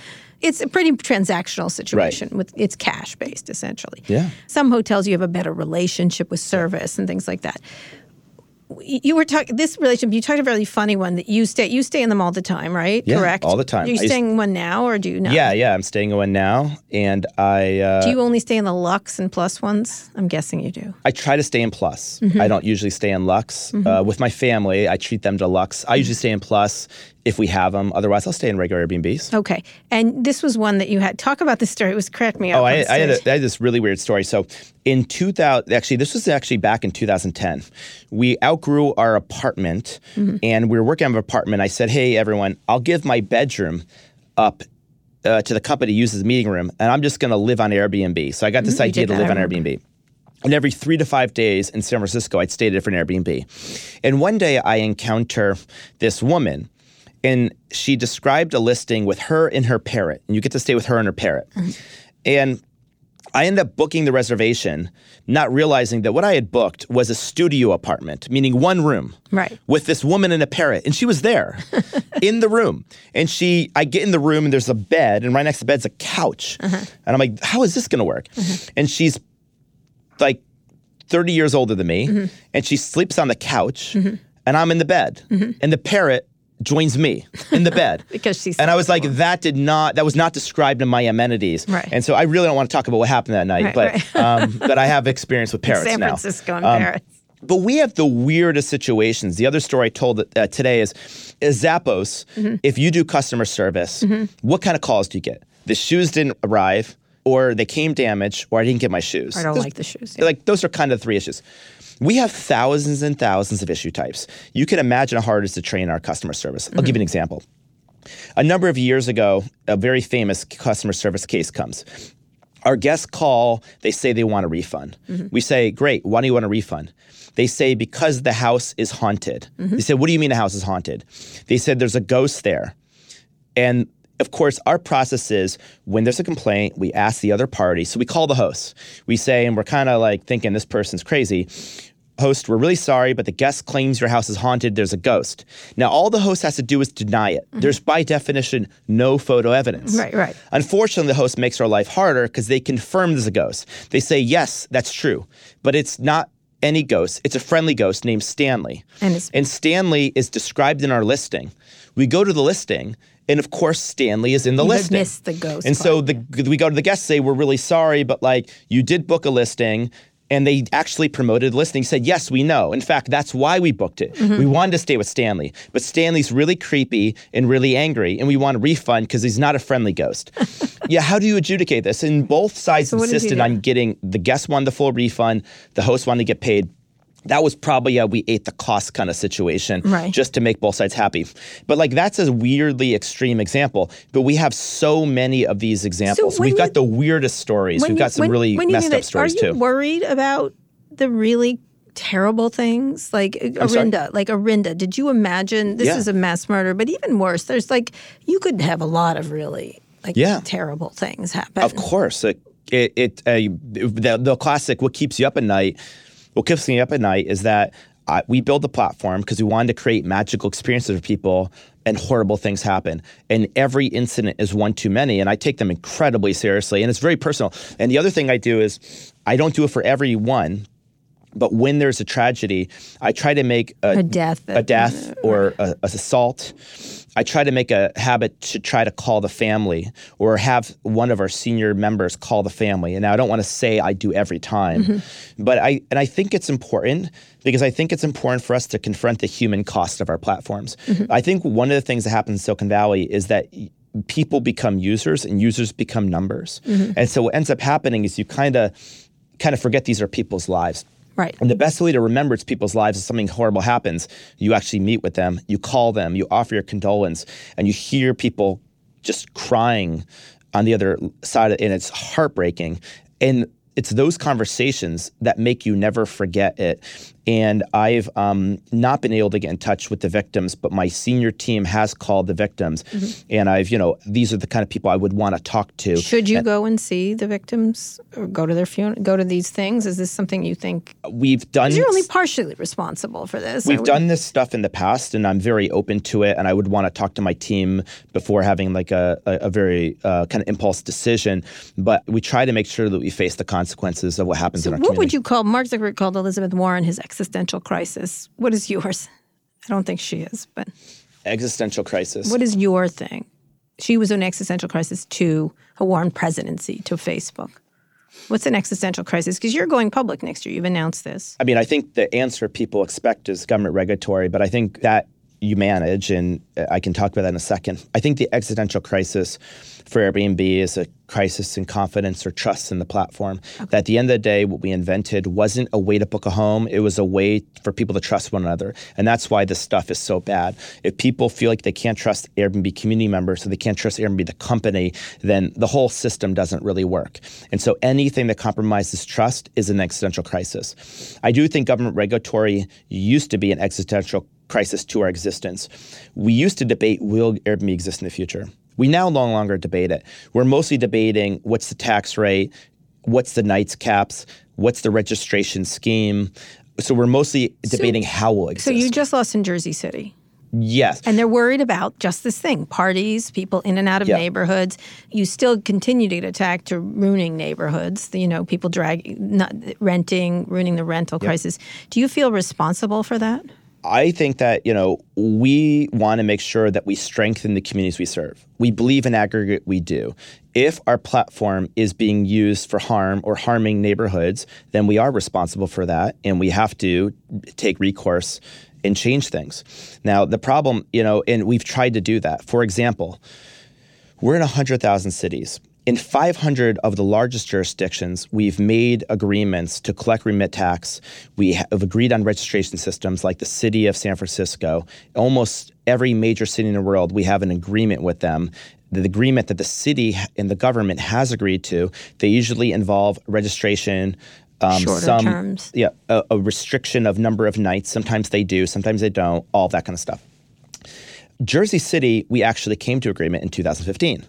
It's a pretty transactional situation with it's cash based essentially. Yeah. Some hotels you have a better relationship with service and things like that you were talking this relationship. You talked about a really funny one that you stay. You stay in them all the time, right? Yeah, Correct. all the time. Are you I staying in one now, or do you not? Yeah, yeah, I'm staying in one now, and I uh, Do you only stay in the Lux and Plus ones? I'm guessing you do. I try to stay in plus. Mm-hmm. I don't usually stay in lux. Uh, with my family, I treat them to lux. I usually stay in plus if we have them. Otherwise, I'll stay in regular Airbnbs. Okay. And this was one that you had. Talk about this story. It was cracked me. Oh, I, I, had a. I had this really weird story. So, in 2000, actually, this was actually back in 2010. We outgrew our apartment, Mm-hmm. and we were working on an apartment. I said, "Hey, everyone, I'll give my bedroom up." Uh, to the company to use as a meeting room, and I'm just going to live on Airbnb. So I got this Mm-hmm. Idea to live on. Airbnb. And every three to five days in San Francisco, I'd stay at a different Airbnb. And one day I encounter this woman, and she described a listing with her and her parrot. And you get to stay with her and her parrot. And I ended up booking the reservation, not realizing that what I had booked was a studio apartment, meaning one room. Right. With this woman and a parrot. And she was there in the room. And she, I get in the room and there's a bed, and right next to the bed's a couch. Uh-huh. And I'm like, how is this gonna work? Uh-huh. And she's like 30 years older than me, mm-hmm. and she sleeps on the couch, mm-hmm. and I'm in the bed. Mm-hmm. And the parrot joins me in the bed. Because she's And I was like, that did not, that was not described in my amenities. Right. And so I really don't want to talk about what happened that night, Right, but right. um, but I have experience with parrots San now. Francisco and Um, parrots. But we have the weirdest situations. The other story I told uh, today is, is Zappos. Mm-hmm. If you do customer service, what kind of calls do you get? The shoes didn't arrive, or they came damaged, or I didn't get my shoes. I don't Those- like the shoes. yeah. Like those are kind of three issues. We have thousands and thousands of issue types. You can imagine how hard it is to train our customer service. I'll give you an example. A number of years ago, a very famous customer service case comes. Our guests call, they say they want a refund. Mm-hmm. We say, Great, why do you want a refund? They say, Because the house is haunted. Mm-hmm. They say, What do you mean the house is haunted? They said, There's a ghost there. And of course, our process is when there's a complaint, we ask the other party. So we call the host. We say, and we're kind of like thinking this person's crazy. Host, we're really sorry, but the guest claims your house is haunted. There's a ghost. Now, all the host has to do is deny it. Mm-hmm. There's, by definition, no photo evidence. Right, right. Unfortunately, the host makes our life harder because they confirm there's a ghost. They say, yes, that's true, but it's not any ghost. It's a friendly ghost named Stanley. And and Stanley is described in our listing We go to the listing, and of course Stanley is in the You listing. missed the ghost And so the we go to the guest say we're really sorry, but like you did book a listing. And they actually promoted the listing. Said yes, we know. In fact, that's why we booked it. Mm-hmm. We wanted to stay with Stanley, but Stanley's really creepy and really angry, and we want a refund because he's not a friendly ghost. yeah, how do you adjudicate this? And both sides So what did you insisted on getting the guest wanted the full refund, the host wanted to get paid. That was probably a we ate the cost kind of situation, Right. just to make both sides happy. But like that's a weirdly extreme example. But we have so many of these examples. when We've you- got the weirdest stories. We've you- got some when- really when messed up that, stories Are you too. worried about the really terrible things like I'm sorry? Orinda? Like Orinda, did you imagine this Yeah. is a mass murder? But even worse, there's like you could have a lot of really like Yeah. terrible things happen. Of course, it it, it uh, the, the classic. What keeps you up at night? What keeps me up at night is that uh, we build the platform because we wanted to create magical experiences for people, and horrible things happen. And every incident is one too many, and I take them incredibly seriously, and it's very personal. And the other thing I do is I don't do it for everyone. But when there's a tragedy, I try to make A death a death or a, a assault. I try to make a habit to try to call the family or have one of our senior members call the family. And now I don't want to say I do every time, mm-hmm. but I and I think it's important because I think it's important for us to confront the human cost of our platforms. Mm-hmm. I think one of the things that happens in Silicon Valley is that people become users and users become numbers. Mm-hmm. And so what ends up happening is you kind of kind of forget these are people's lives. Right. And the best way to remember it's people's lives is something horrible happens. You actually meet with them, you call them, you offer your condolence, and you hear people just crying on the other side, and it's heartbreaking. And it's those conversations that make you never forget it. And I've um, not been able to get in touch with the victims, but my senior team has called the victims. And I've, you know, these are the kind of people I would want to talk to. Should you go and see the victims or go to their funeral, go to these things? Is this something you think? We've done. You're only partially responsible for this. We've done this stuff in the past, and I'm very open to it. And I would want to talk to my team before having like a, a, a very uh, kind of impulse decision. But we try to make sure that we face the consequences of what happens in our What community. would you call Mark Zuckerberg called Elizabeth Warren his existential crisis? What is yours? I don't think she is, but Existential crisis. what is your thing? She was an existential crisis to a Warren presidency, to Facebook. What's an existential crisis? Because you're going public next year. You've announced this. I mean, I think the answer people expect is government regulatory, but I think that you manage, and I can talk about that in a second. I think the existential crisis for Airbnb is a crisis in confidence or trust in the platform. That at the end of the day, what we invented wasn't a way to book a home, it was a way for people to trust one another. And that's why this stuff is so bad. If people feel like they can't trust Airbnb community members, or they can't trust Airbnb the company, then the whole system doesn't really work. And so anything that compromises trust is an existential crisis. I do think government regulatory used to be an existential crisis to our existence. We used to debate will Airbnb exist in the future? We now no longer debate it. We're mostly debating what's the tax rate, what's the nights caps, what's the registration scheme. So we're mostly debating how we'll exist. So you just lost in Jersey City. yes. And they're worried about just this thing parties, people in and out of Yeah. neighborhoods. You still continue to get attacked to ruining neighborhoods, you know, people drag, not, renting, ruining the rental crisis. Do you feel responsible for that? I think that, you know, we want to make sure that we strengthen the communities we serve. We believe in aggregate, we do. If our platform is being used for harm or harming neighborhoods, then we are responsible for that and we have to take recourse and change things. Now, the problem, you know, and we've tried to do that. For example, we're in 100,000 cities. In 500 of the largest jurisdictions, we've made agreements to collect remit tax. We have agreed on registration systems like the city of San Francisco. Almost every major city in the world, we have an agreement with them. The agreement that the city and the government has agreed to, they usually involve registration, um, some terms. yeah, a, a restriction of number of nights. Sometimes they do, sometimes they don't. All that kind of stuff. Jersey City, we actually came to agreement in 2015.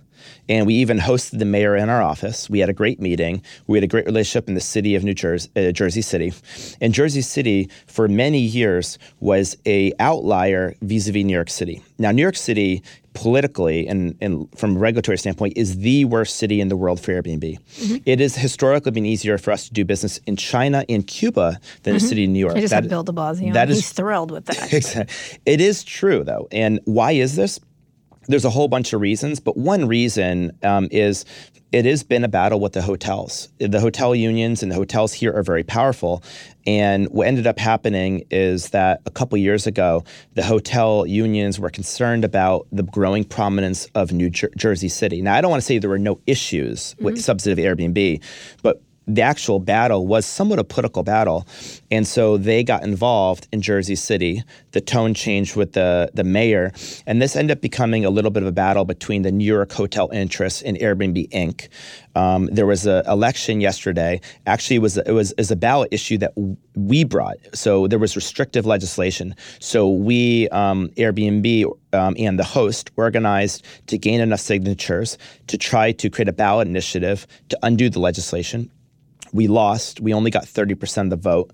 And we even hosted the mayor in our office. We had a great meeting. We had a great relationship in the city of New Jersey, uh, Jersey City. And Jersey City, for many years, was a outlier vis-a-vis New York City. Now, New York City politically and, and from a regulatory standpoint is the worst city in the world for Airbnb. Mm-hmm. It has historically been easier for us to do business in China and Cuba than mm-hmm. a city in New York. I just that, had Bill de Blasio. That is, He's thrilled with that. It is true though. And why is this? There's a whole bunch of reasons, but one reason um, is it has been a battle with the hotels. The hotel unions and the hotels here are very powerful. And what ended up happening is that a couple years ago, the hotel unions were concerned about the growing prominence of New Jer- Jersey City. Now, I don't want to say there were no issues mm-hmm. with substantive Airbnb, but the actual battle was somewhat a political battle. And so they got involved in Jersey City. The tone changed with the, the mayor. And this ended up becoming a little bit of a battle between the New York hotel interests and Airbnb Inc. Um, there was an election yesterday. Actually, it was, it was, it was a ballot issue that we brought. So there was restrictive legislation. So we, um, Airbnb um, and the host, organized to gain enough signatures to try to create a ballot initiative to undo the legislation we lost. We only got 30% of the vote.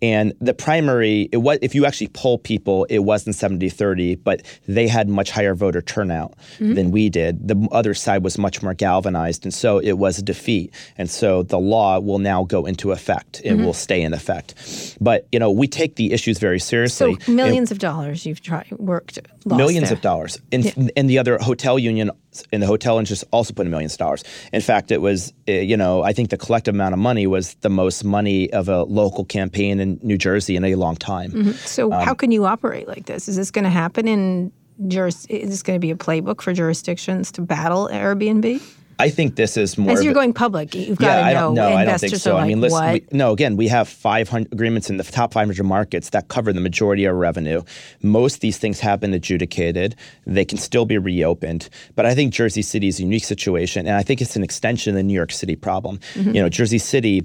And the primary, it was if you actually poll people, it wasn't 70-30, but they had much higher voter turnout mm-hmm. than we did. The other side was much more galvanized, and so it was a defeat. And so the law will now go into effect. It mm-hmm. will stay in effect. But you know, we take the issues very seriously. So millions and, of dollars you've tried worked millions there. of dollars. And, yeah. and the other hotel union in the hotel interest also put in millions of dollars. In fact, it was, eh, you know, I think the collective amount of money was the most money of a local campaign in New Jersey in a long time. Mm-hmm. So, um, how can you operate like this? Is this going to happen in juris? Is this going to be a playbook for jurisdictions to battle Airbnb? I think this is more. As you're going public, you've got yeah, to know. No, I don't think so. Like, I mean, listen. We, no, again, we have 500 agreements in the top 500 markets that cover the majority of revenue. Most of these things have been adjudicated. They can still be reopened. But I think Jersey City is a unique situation, and I think it's an extension of the New York City problem. Mm-hmm. You know, Jersey City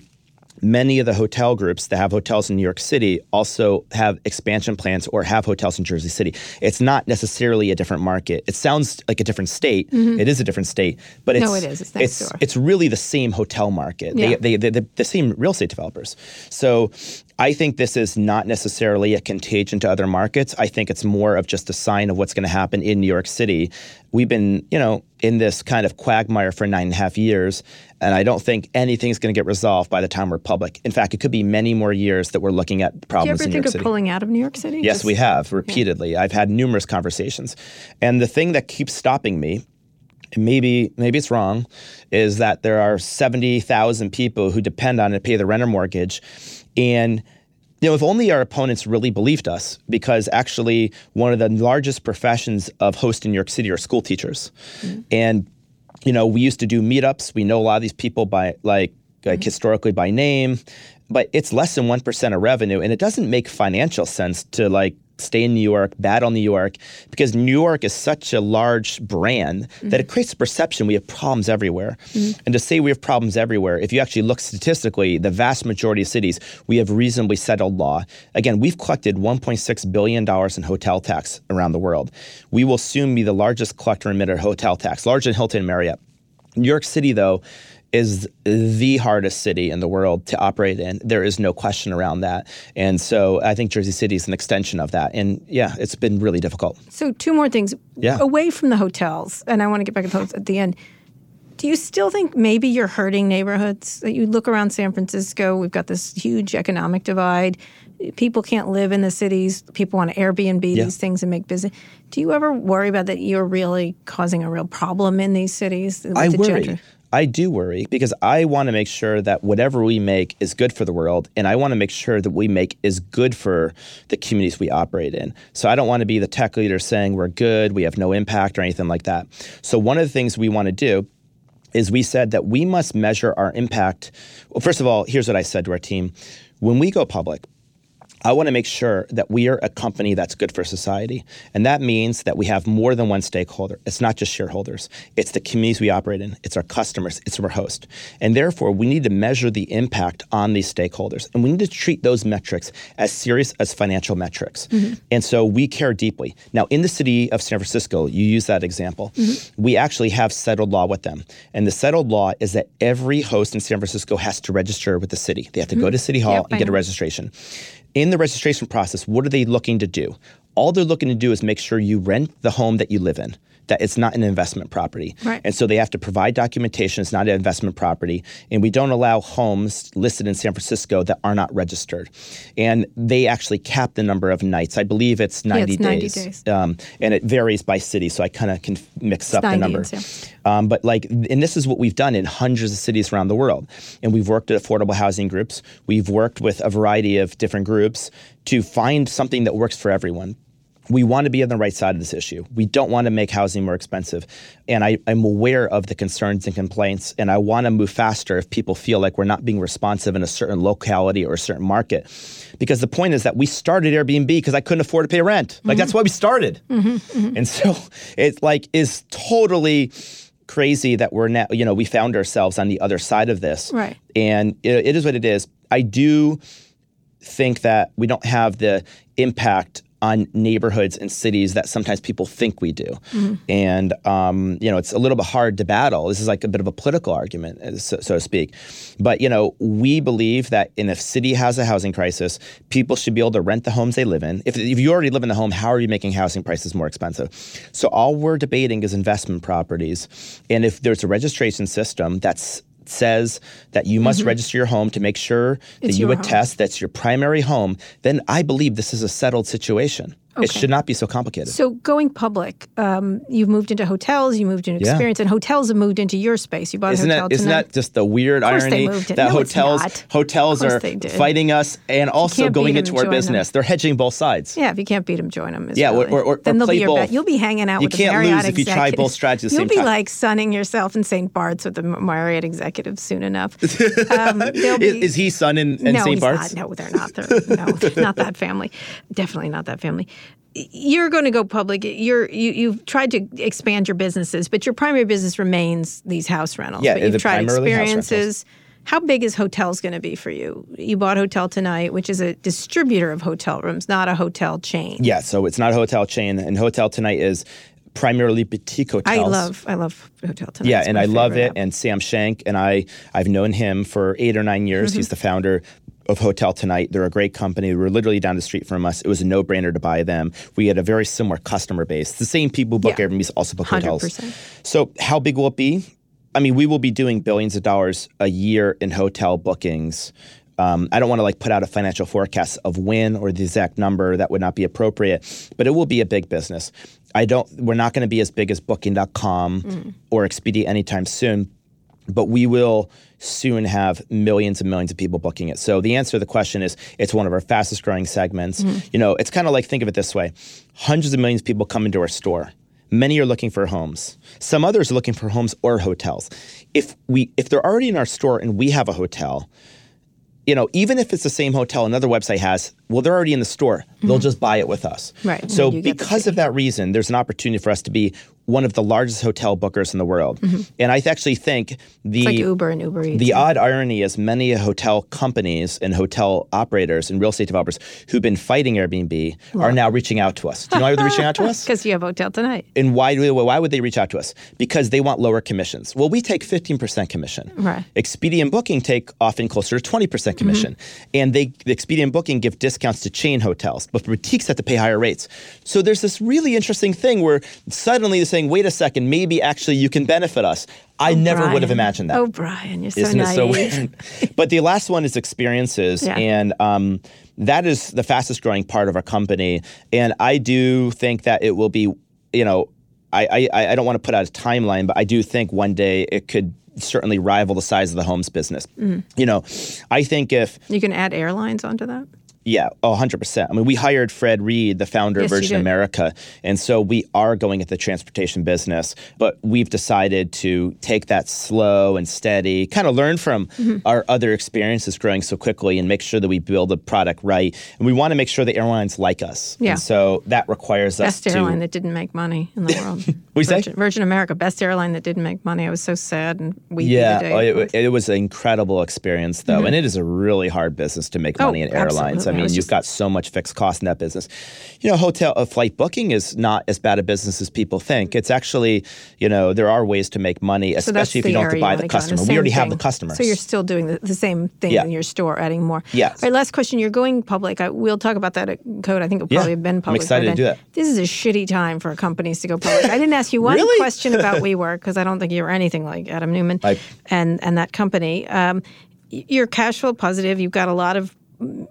many of the hotel groups that have hotels in New York City also have expansion plans or have hotels in Jersey City. It's not necessarily a different market. It sounds like a different state. Mm-hmm. It is a different state, but it's no, it is. It's it's, it's, really the same hotel market. Yeah. They, they, they, the same real estate developers. So I think this is not necessarily a contagion to other markets. I think it's more of just a sign of what's going to happen in New York City. We've been, you know, in this kind of quagmire for nine and a half years, and I don't think anything's going to get resolved by the time we're public. In fact, it could be many more years that we're looking at problems in New York City. Do you ever think of pulling out of New York City? Yes, just, we have repeatedly. Yeah. I've had numerous conversations, and the thing that keeps stopping me maybe maybe it's wrong, is that there are seventy thousand people who depend on it to pay the rent or mortgage, and you know, if only our opponents really believed us, because actually one of the largest professions of host in New York City are school teachers, mm-hmm. and you know, we used to do meetups. We know a lot of these people by like like mm-hmm. historically by name, but it's less than one percent of revenue, and it doesn't make financial sense to like stay in New York, battle New York, because New York is such a large brand mm-hmm. that it creates a perception we have problems everywhere. Mm-hmm. And to say we have problems everywhere, if you actually look statistically, the vast majority of cities, we have reasonably settled law. Again, we've collected $1.6 billion in hotel tax around the world. We will soon be the largest collector and emitter of hotel tax, larger than Hilton and Marriott. New York City, though, is the hardest city in the world to operate in. There is no question around that. And so I think Jersey City is an extension of that. And yeah, it's been really difficult. So, two more things. Yeah. Away from the hotels, and I want to get back to those at the end. Do you still think maybe you're hurting neighborhoods? That you look around San Francisco, we've got this huge economic divide. People can't live in the cities. People want to Airbnb yeah. these things and make business. Do you ever worry about that you're really causing a real problem in these cities? I worry. I do worry because I want to make sure that whatever we make is good for the world, and I want to make sure that we make is good for the communities we operate in. So I don't want to be the tech leader saying we're good, we have no impact, or anything like that. So one of the things we want to do is we said that we must measure our impact. Well, first of all, here's what I said to our team: when we go public, I want to make sure that we are a company that's good for society. And that means that we have more than one stakeholder. It's not just shareholders, it's the communities we operate in, it's our customers, it's our host. And therefore, we need to measure the impact on these stakeholders. And we need to treat those metrics as serious as financial metrics. Mm-hmm. And so we care deeply. Now, in the city of San Francisco, you use that example, mm-hmm. we actually have settled law with them. And the settled law is that every host in San Francisco has to register with the city. They have to mm-hmm. go to City Hall yep, and get a registration in the registration process, what are they looking to do? All they're looking to do is make sure you rent the home that you live in. That it's not an investment property. Right. And so they have to provide documentation. It's not an investment property. And we don't allow homes listed in San Francisco that are not registered. And they actually cap the number of nights. I believe it's 90 it's 90 days. days. Um, and it varies by city. So I kind of can mix up the 90 number. Um, but like, and this is what we've done in hundreds of cities around the world. And we've worked at affordable housing groups. We've worked with a variety of different groups to find something that works for everyone. We want to be on the right side of this issue. We don't want to make housing more expensive. And I, I'm aware of the concerns and complaints, and I want to move faster if people feel like we're not being responsive in a certain locality or a certain market. Because the point is that we started Airbnb because I couldn't afford to pay rent. Like that's mm-hmm. why we started. Mm-hmm. Mm-hmm. And so it like is totally crazy that we're now, you know, we found ourselves on the other side of this. Right. And it, it is what it is. I do think that we don't have the impact on neighborhoods and cities that sometimes people think we do. And, um, you know, it's a little bit hard to battle. This is like a bit of a political argument, uh, so, so to speak. But, you know, we believe that in a city has a housing crisis, people should be able to rent the homes they live in. If, if you already live in the home, how are you making housing prices more expensive? So all we're debating is investment properties. And if there's a registration system that's says that you must register your home to make sure that Mm-hmm. It's you your home. attest that's your primary home, then I believe this is a settled situation. It should not be so complicated. So going public, um, you've moved into hotels, you moved into Yeah. experience, and hotels have moved into your space. You bought isn't a hotel that isn't tonight. that just the weird Of course they irony that No, hotels hotels are fighting us and also going into our business? They're hedging both sides. Yeah, if you can't beat them, join them. Yeah, or- or- or- then or they'll play be your both. bet. You'll be hanging out You with can't the Marriott lose if you try both strategies You'll same be time. like sunning yourself in St. Bart's with the Marriott executive soon enough. Um, they'll Is, is he son in, in no, St. Bart's? Not. No, they're not. They're, no, not that family. Definitely not that family. You're going to go public. You're you, you've tried to expand your businesses, but your primary business remains these house rentals. Yeah, but you've tried primarily house rentals. experiences. How big is hotels going to be for you? You bought Hotel Tonight, which is a distributor of hotel rooms, not a hotel chain. Yeah, so it's not a hotel chain, and Hotel Tonight is primarily boutique hotels. I love I love Hotel Tonight. Yeah, It's and I love it. app. And Sam Shank and I, I've known him for eight or nine years. Mm-hmm. He's the founder of Hotel Tonight. They're a great company. We're literally down the street from us. It was a no-brainer to buy them. We had a very similar customer base. The same people who book Yeah. Airbnbs also book hotels. 100%. So how big will it be? I mean, we will be doing billions of dollars a year in hotel bookings. Um, I don't want to like put out a financial forecast of when or the exact number that would not be appropriate, but it will be a big business. I don't. We're not going to be as big as Booking.com or Expedia anytime soon, but we will soon have millions and millions of people booking it. So the answer to the question is it's one of our fastest growing segments. Mm-hmm. You know, it's kind of like think of it this way. Hundreds of millions of people come into our store. Many are looking for homes. Some others are looking for homes or hotels. If we if they're already in our store and we have a hotel, you know, even if it's the same hotel another website has, well, they're already in the store. They'll mm-hmm. just buy it with us. Right, So then you get the because of that reason, there's an opportunity for us to be one of the largest hotel bookers in the world. Mm-hmm. And I actually think the like Uber and Uber Eats. the odd irony is many hotel companies and hotel operators and real estate developers who've been fighting Airbnb are now reaching out to us. Do you know why they're reaching out to us? because you have a Hotel Tonight. And why do why would they reach out to us? Because they want lower commissions. Well, we take 15% commission. Right. Expedia and Booking take often closer to 20% mm-hmm. commission. And they the Expedia and Booking give discounts to chain hotels, but boutiques have to pay higher rates. So there's this really interesting thing where suddenly they're saying, wait a second, maybe actually you can benefit us. I never would have imagined that. Oh, Brian, you're so Isn't it so weird? but the last one is experiences, Yeah. and um, that is the fastest growing part of our company. And I do think that it will be, you know, I I, I don't want to put out a timeline, but I do think one day it could certainly rival the size of the homes business. Mm. You know, I think if You can add airlines onto that. Yeah, oh, 100%. I mean, we hired Fred Reid, the founder Yes, of Virgin. America. And so we are going at the transportation business, but we've decided to take that slow and steady, kind of learn from Mm-hmm. our other experiences growing so quickly and make sure that we build the product right. And we want to make sure the airlines like us. Yeah. And so that requires us Best to. airline that didn't make money in the world. What'd you say? Virgin, Virgin America, best airline that didn't make money. I was so sad and weepy yeah, the oh, it was. it, was an incredible experience, though, and it is a really hard business to make Mm-hmm. Oh, money in airlines. absolutely. I I mean, was you've just- got so much fixed cost in that business. You know, hotel uh, flight booking is not as bad a business as people think. It's actually, you know, there are ways to make money, so especially if you don't have to buy the wanna go in. customer. we same already have the thing. customers. So you're still doing the, the same thing Yeah. in your store, adding more. Yeah. All right, last question. You're going public. I, we'll talk about that at Code. I think it'll Yeah, probably have been I'm excited to do that. This is a shitty time for companies to go public. I didn't ask ask you one Really? question about WeWork because I don't think you're anything like Adam Neumann I- and and that company. Um, you're cash flow positive. You've got a lot of.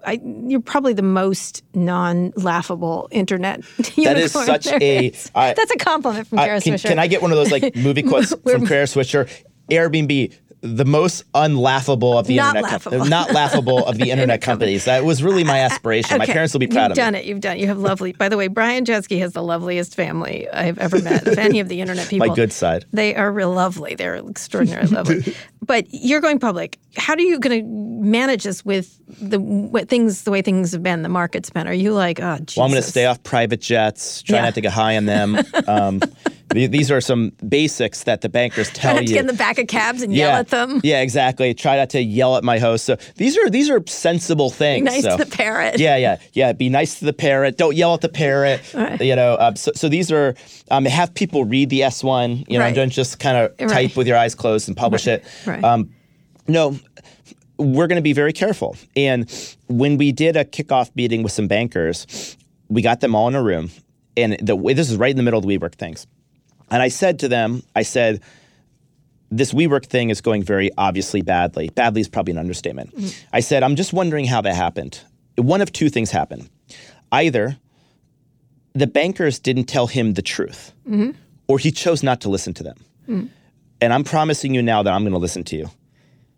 I, you're probably the most non-laughable internet. That is such a- is. I- That's a compliment from I- Kara can, Swisher. can I get one of those like movie quotes from Kara Swisher? Airbnb, the most unlaughable of the Not internet, com- not laughable of the internet companies. That was really my aspiration. My parents will be proud of it. You've of done me. it. You've done it. You have lovely. By the way, Brian Chesky has the loveliest family I've ever met of any of the internet people. My good side. They are real lovely. They're extraordinarily lovely. But you're going public. How are you going to manage this with the what things the way things have been, the market's been? Are you like, oh, Jesus. Well, I'm going to stay off private jets. Try Yeah. not to get high on them. Um, these are some basics that the bankers tell Try not you. to get in the back of cabs and yell at them. Yeah, exactly. Try not to yell at my host. So these are these are sensible things. Nice so. to the parrot. Yeah, yeah, yeah. Be nice to the parrot. Don't yell at the parrot. Right. You know. Um, so, so these are um, have people read the S one. You know, Right. don't just kind of Right. type with your eyes closed and publish it. Right. Um, no, we're going to be very careful. And when we did a kickoff meeting with some bankers, we got them all in a room, and the this is right in the middle of the WeWork things. And I said to them, I said, this WeWork thing is going very obviously badly. Badly is probably an understatement. Mm-hmm. I said, I'm just wondering how that happened. One of two things happened. Either the bankers didn't tell him the truth, mm-hmm. or he chose not to listen to them. Mm. And I'm promising you now that I'm going to listen to you.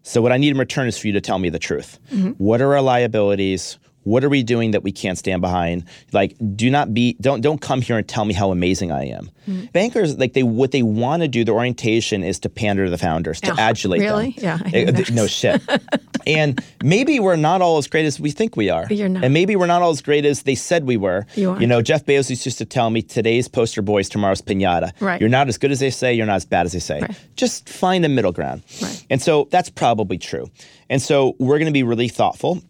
So what I need in return is for you to tell me the truth. Mm-hmm. What are our liabilities? What are we doing that we can't stand behind? Like, do not be don't don't come here and tell me how amazing I am. Bankers like they what they want to do. Their orientation is to pander to the founders, to Oh, adulate really? them. Really? Yeah, Eh, hear th- that. no shit. and maybe we're not all as great as we think we are. You're not. And maybe we're not all as great as they said we were. You are. You know, Jeff Bezos used to tell me, "Today's poster boys, tomorrow's pinata." Right. You're not as good as they say. You're not as bad as they say. Right. Just find a middle ground. Right. And so that's probably true. And so we're going to be really thoughtful.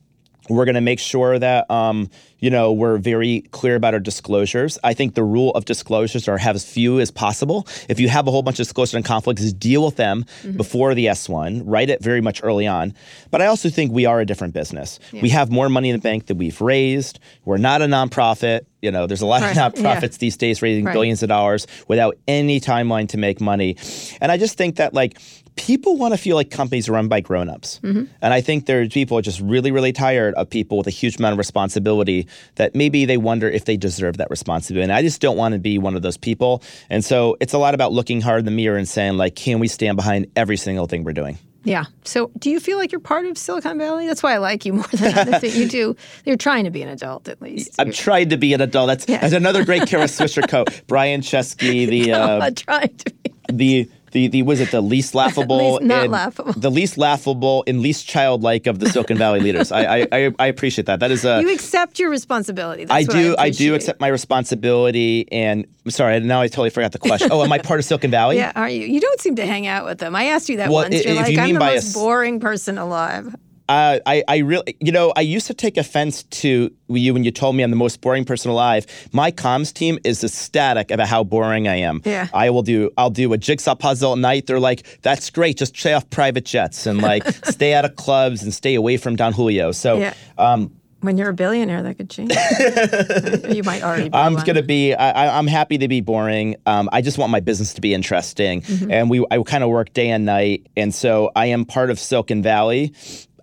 We're going to make sure that um, you know we're very clear about our disclosures. I think the rule of disclosures are have as few as possible. If you have a whole bunch of disclosures and conflicts, deal with them before the S1. Write it very much early on. But I also think we are a different business. We have more money in the bank that we've raised. We're not a nonprofit. You know, there's a lot Right, of yeah. nonprofits these days raising Right. billions of dollars without any timeline to make money. And I just think that like people want to feel like companies are run by grown-ups. Mm-hmm. And I think there's people are just really, really tired of people with a huge amount of responsibility that maybe they wonder if they deserve that responsibility. And I just don't want to be one of those people. And so it's a lot about looking hard in the mirror and saying, like, can we stand behind every single thing we're doing? Yeah. So, do you feel like you're part of Silicon Valley? That's why I like you more than things. You do. You're trying to be an adult, at least. I'm trying to be an adult. That's, that's another great Kara Swisher quote. Brian Chesky, the uh, I'm trying to be. the the the was it the least laughable Least not and- laughable. the least laughable and least childlike of the Silicon Valley leaders. I, I I I appreciate that. That is a You accept your responsibility. That's I do I, do accept my responsibility and I'm sorry now I totally forgot the question. Oh, am I part of Silicon Valley? Yeah, are you? You don't seem to hang out with them. I asked you that Well, once. i- You're like, you I'm the by a most boring person alive. Uh, I, I really, you know, I used to take offense to you when you told me I'm the most boring person alive. My comms team is ecstatic about how boring I am. Yeah. I will do, I'll do a jigsaw puzzle at night. They're like, that's great. Just stay off private jets and like stay out of clubs and stay away from Don Julio. So Yeah. um, When you're a billionaire, that could change. You might already be. I'm one. gonna be. I, I'm happy to be boring. Um, I just want my business to be interesting, Mm-hmm. and we. I kind of work day and night, and so I am part of Silicon Valley.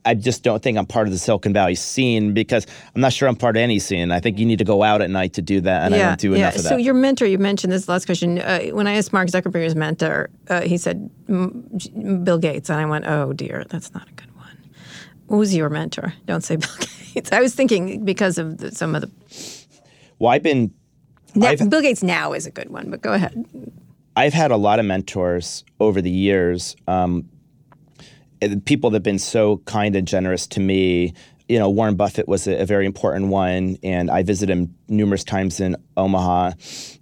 I just don't think I'm part of the Silicon Valley scene because I'm not sure I'm part of any scene. I think you need to go out at night to do that, and I don't do yeah. enough of that. So your mentor, you mentioned this last question. Uh, when I asked Mark Zuckerberg's mentor, uh, he said "Mm, Bill Gates, and I went, "Oh dear, that's not a good one." Who's your mentor? Don't say Bill Gates. I was thinking because of the, some of the. well, I've been. Now, I've- Bill Gates now is a good one, but go ahead. I've had a lot of mentors over the years. Um, people that have been so kind and generous to me. You know, Warren Buffett was a, a very important one, and I visited him numerous times in Omaha.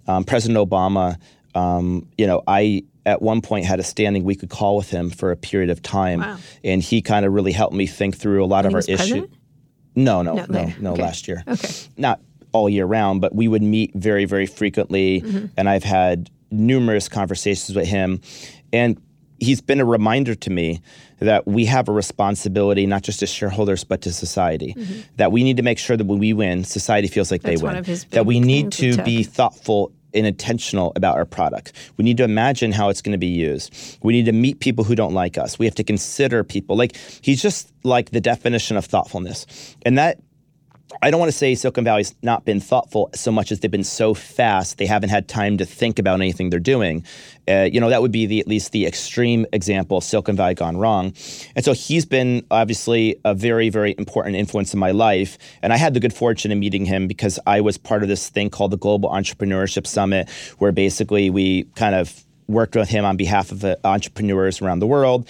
Um, President Obama, um, you know, I at one point had a standing we could call with him for a period of time, Wow. and he kind of really helped me think through a lot of he our issues. No, no, No, no, no, Okay. last year. Okay. Not all year round, but we would meet very, very frequently. Mm-hmm. And I've had numerous conversations with him. And he's been a reminder to me that we have a responsibility, not just as shareholders, but to society. That we need to make sure that when we win, society feels like Mm-hmm. That's they win. that we need to be thoughtful and intentional about our product. We need to imagine how it's going to be used. We need to meet people who don't like us. We have to consider people. Like he's just like the definition of thoughtfulness. And that I don't want to say Silicon Valley's not been thoughtful so much as they've been so fast they haven't had time to think about anything they're doing. Uh, you know that would be the at least the extreme example of Silicon Valley gone wrong. And so he's been obviously a very very important influence in my life. And I had the good fortune of meeting him because I was part of this thing called the Global Entrepreneurship Summit, where basically we kind of worked with him on behalf of uh, entrepreneurs around the world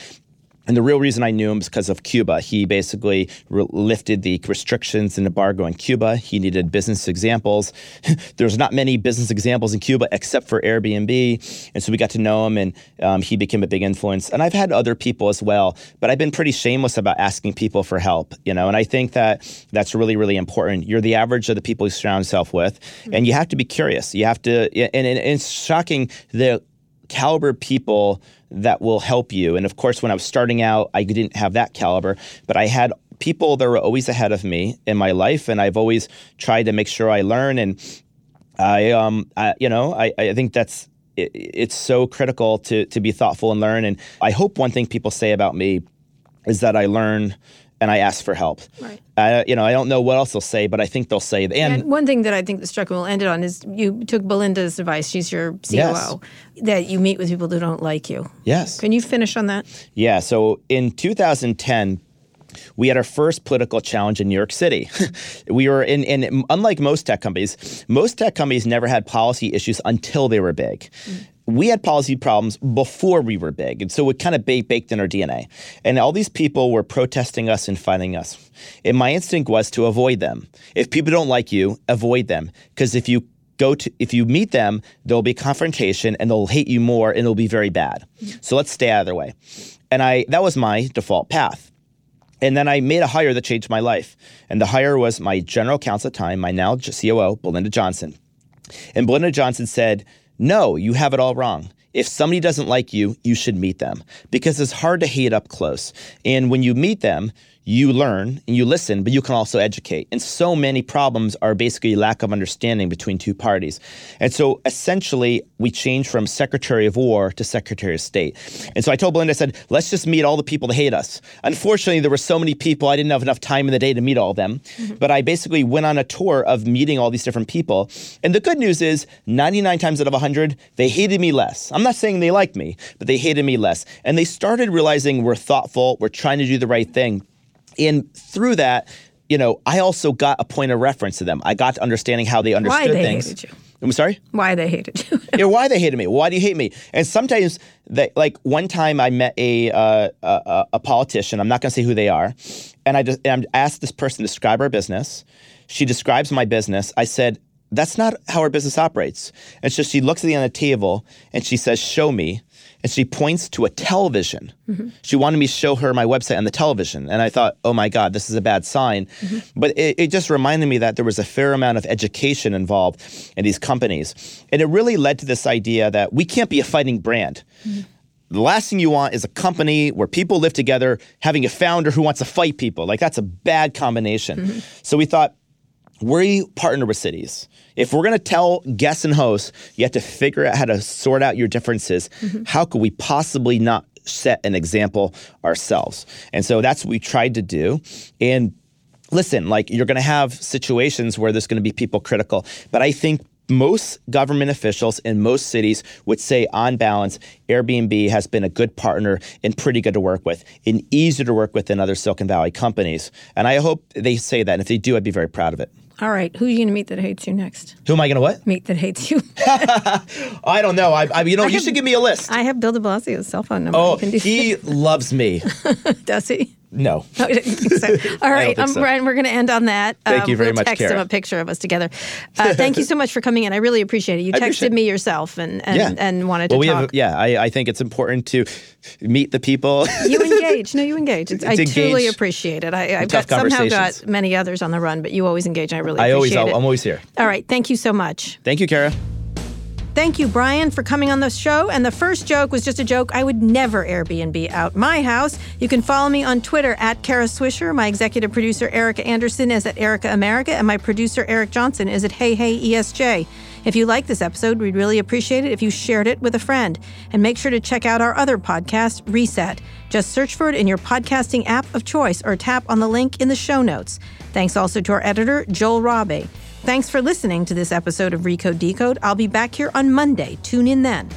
and the real reason I knew him is because of Cuba. He basically re- lifted the restrictions and embargo in Cuba. He needed business examples. There's not many business examples in Cuba except for Airbnb. And so we got to know him and um, he became a big influence. And I've had other people as well, but I've been pretty shameless about asking people for help, you know, and I think that that's really, really important. You're the average of the people you surround yourself with, mm-hmm. and you have to be curious. You have to, and, and, and it's shocking the caliber people that will help you. And of course, when I was starting out, I didn't have that caliber, but I had people that were always ahead of me in my life, and I've always tried to make sure I learn. And I, um, I, you know, I, I think that's it, it's so critical to to be thoughtful and learn. And I hope one thing people say about me is that I learn and I ask for help. Right. I, you know, I don't know what else they'll say, but I think they'll say. And, and one thing that I think that struck me, we'll end it on, is you took Belinda's advice. She's your COO. Yes. That you meet with people who don't like you. Yes. Can you finish on that? Yeah. So in 2010, we had our first political challenge in New York City. we were in, in, unlike most tech companies, most tech companies never had policy issues until they were big. Mm we had policy problems before we were big. And so it kind of baked in our DNA. And all these people were protesting us and fighting us. And my instinct was to avoid them. If people don't like you, avoid them. Because if you go to if you meet them, there'll be confrontation and they'll hate you more and it'll be very bad. So let's stay out of their way. And I that was my default path. And then I made a hire that changed my life. And the hire was my general counsel at the time, my now COO, Belinda Johnson. And Belinda Johnson said, no, you have it all wrong. If somebody doesn't like you, you should meet them because it's hard to hate up close. And when you meet them, you learn and you listen, but you can also educate. And so many problems are basically lack of understanding between two parties. And so essentially, we changed from Secretary of War to Secretary of State. And so I told Belinda, I said, let's just meet all the people that hate us. Unfortunately, there were so many people, I didn't have enough time in the day to meet all of them. Mm-hmm. But I basically went on a tour of meeting all these different people. And the good news is, 99 times out of 100, they hated me less. I'm not saying they liked me, but they hated me less. And they started realizing we're thoughtful, we're trying to do the right thing. And through that, you know, I also got a point of reference to them. I got to understanding how they understood why they things. Hated you. I'm sorry. Why they hated you? yeah, why they hated me? Why do you hate me? And sometimes, they, like one time, I met a uh, a, a, politician. I'm not going to say who they are, and I just and I asked this person to describe our business. She describes my business. I said, "That's not how our business operates." And so she looks at the end of the table and she says, "Show me." And she points to a television. Mm-hmm. She wanted me to show her my website on the television. And I thought, oh my God, this is a bad sign. Mm-hmm. But it, it, just reminded me that there was a fair amount of education involved in these companies. And it really led to this idea that we can't be a fighting brand. Mm-hmm. The last thing you want is a company where people live together having a founder who wants to fight people. Like, that's a bad combination. So we thought, we partner with cities. If we're going to tell guests and hosts, you have to figure out how to sort out your differences. Mm-hmm. How could we possibly not set an example ourselves? And so that's what we tried to do. And listen, like you're going to have situations where there's going to be people critical, but I think most government officials in most cities would say, on balance, Airbnb has been a good partner and pretty good to work with, and easier to work with than other Silicon Valley companies. And I hope they say that. And if they do, I'd be very proud of it. All right, who are you going to meet that hates you next? Who am I going to what? Meet that hates you. I don't know. I, I you know, I you have, should give me a list. I have Bill De Blasio's cell phone number. Oh, he loves me. Does he? No. so, all right, um, so. Brian, we're going to end on that. Thank um, you very we'll much, text Kara. him a picture of us together. Uh, thank you so much for coming in. I really appreciate it. You texted me yourself and and, yeah. and wanted well, to we talk. Have, yeah, I, I, think it's important to meet the people. you engage. No, you engage. It's, I engage truly appreciate it. I, have got, somehow got many others on the run, but you always engage. And I really I always, it. I'm always here. All right. Thank you so much. Thank you, Kara. Thank you, Brian, for coming on the show. And the first joke was just a joke. I would never Airbnb out my house. You can follow me on Twitter at Kara Swisher. My executive producer, Erica Anderson, is at Erica America. And my producer, Eric Johnson, is at Hey Hey ESJ. If you like this episode, we'd really appreciate it if you shared it with a friend. And make sure to check out our other podcast, Reset. Just search for it in your podcasting app of choice or tap on the link in the show notes. Thanks also to our editor, Joel Robbie. Thanks for listening to this episode of Recode Decode. I'll be back here on Monday. Tune in then.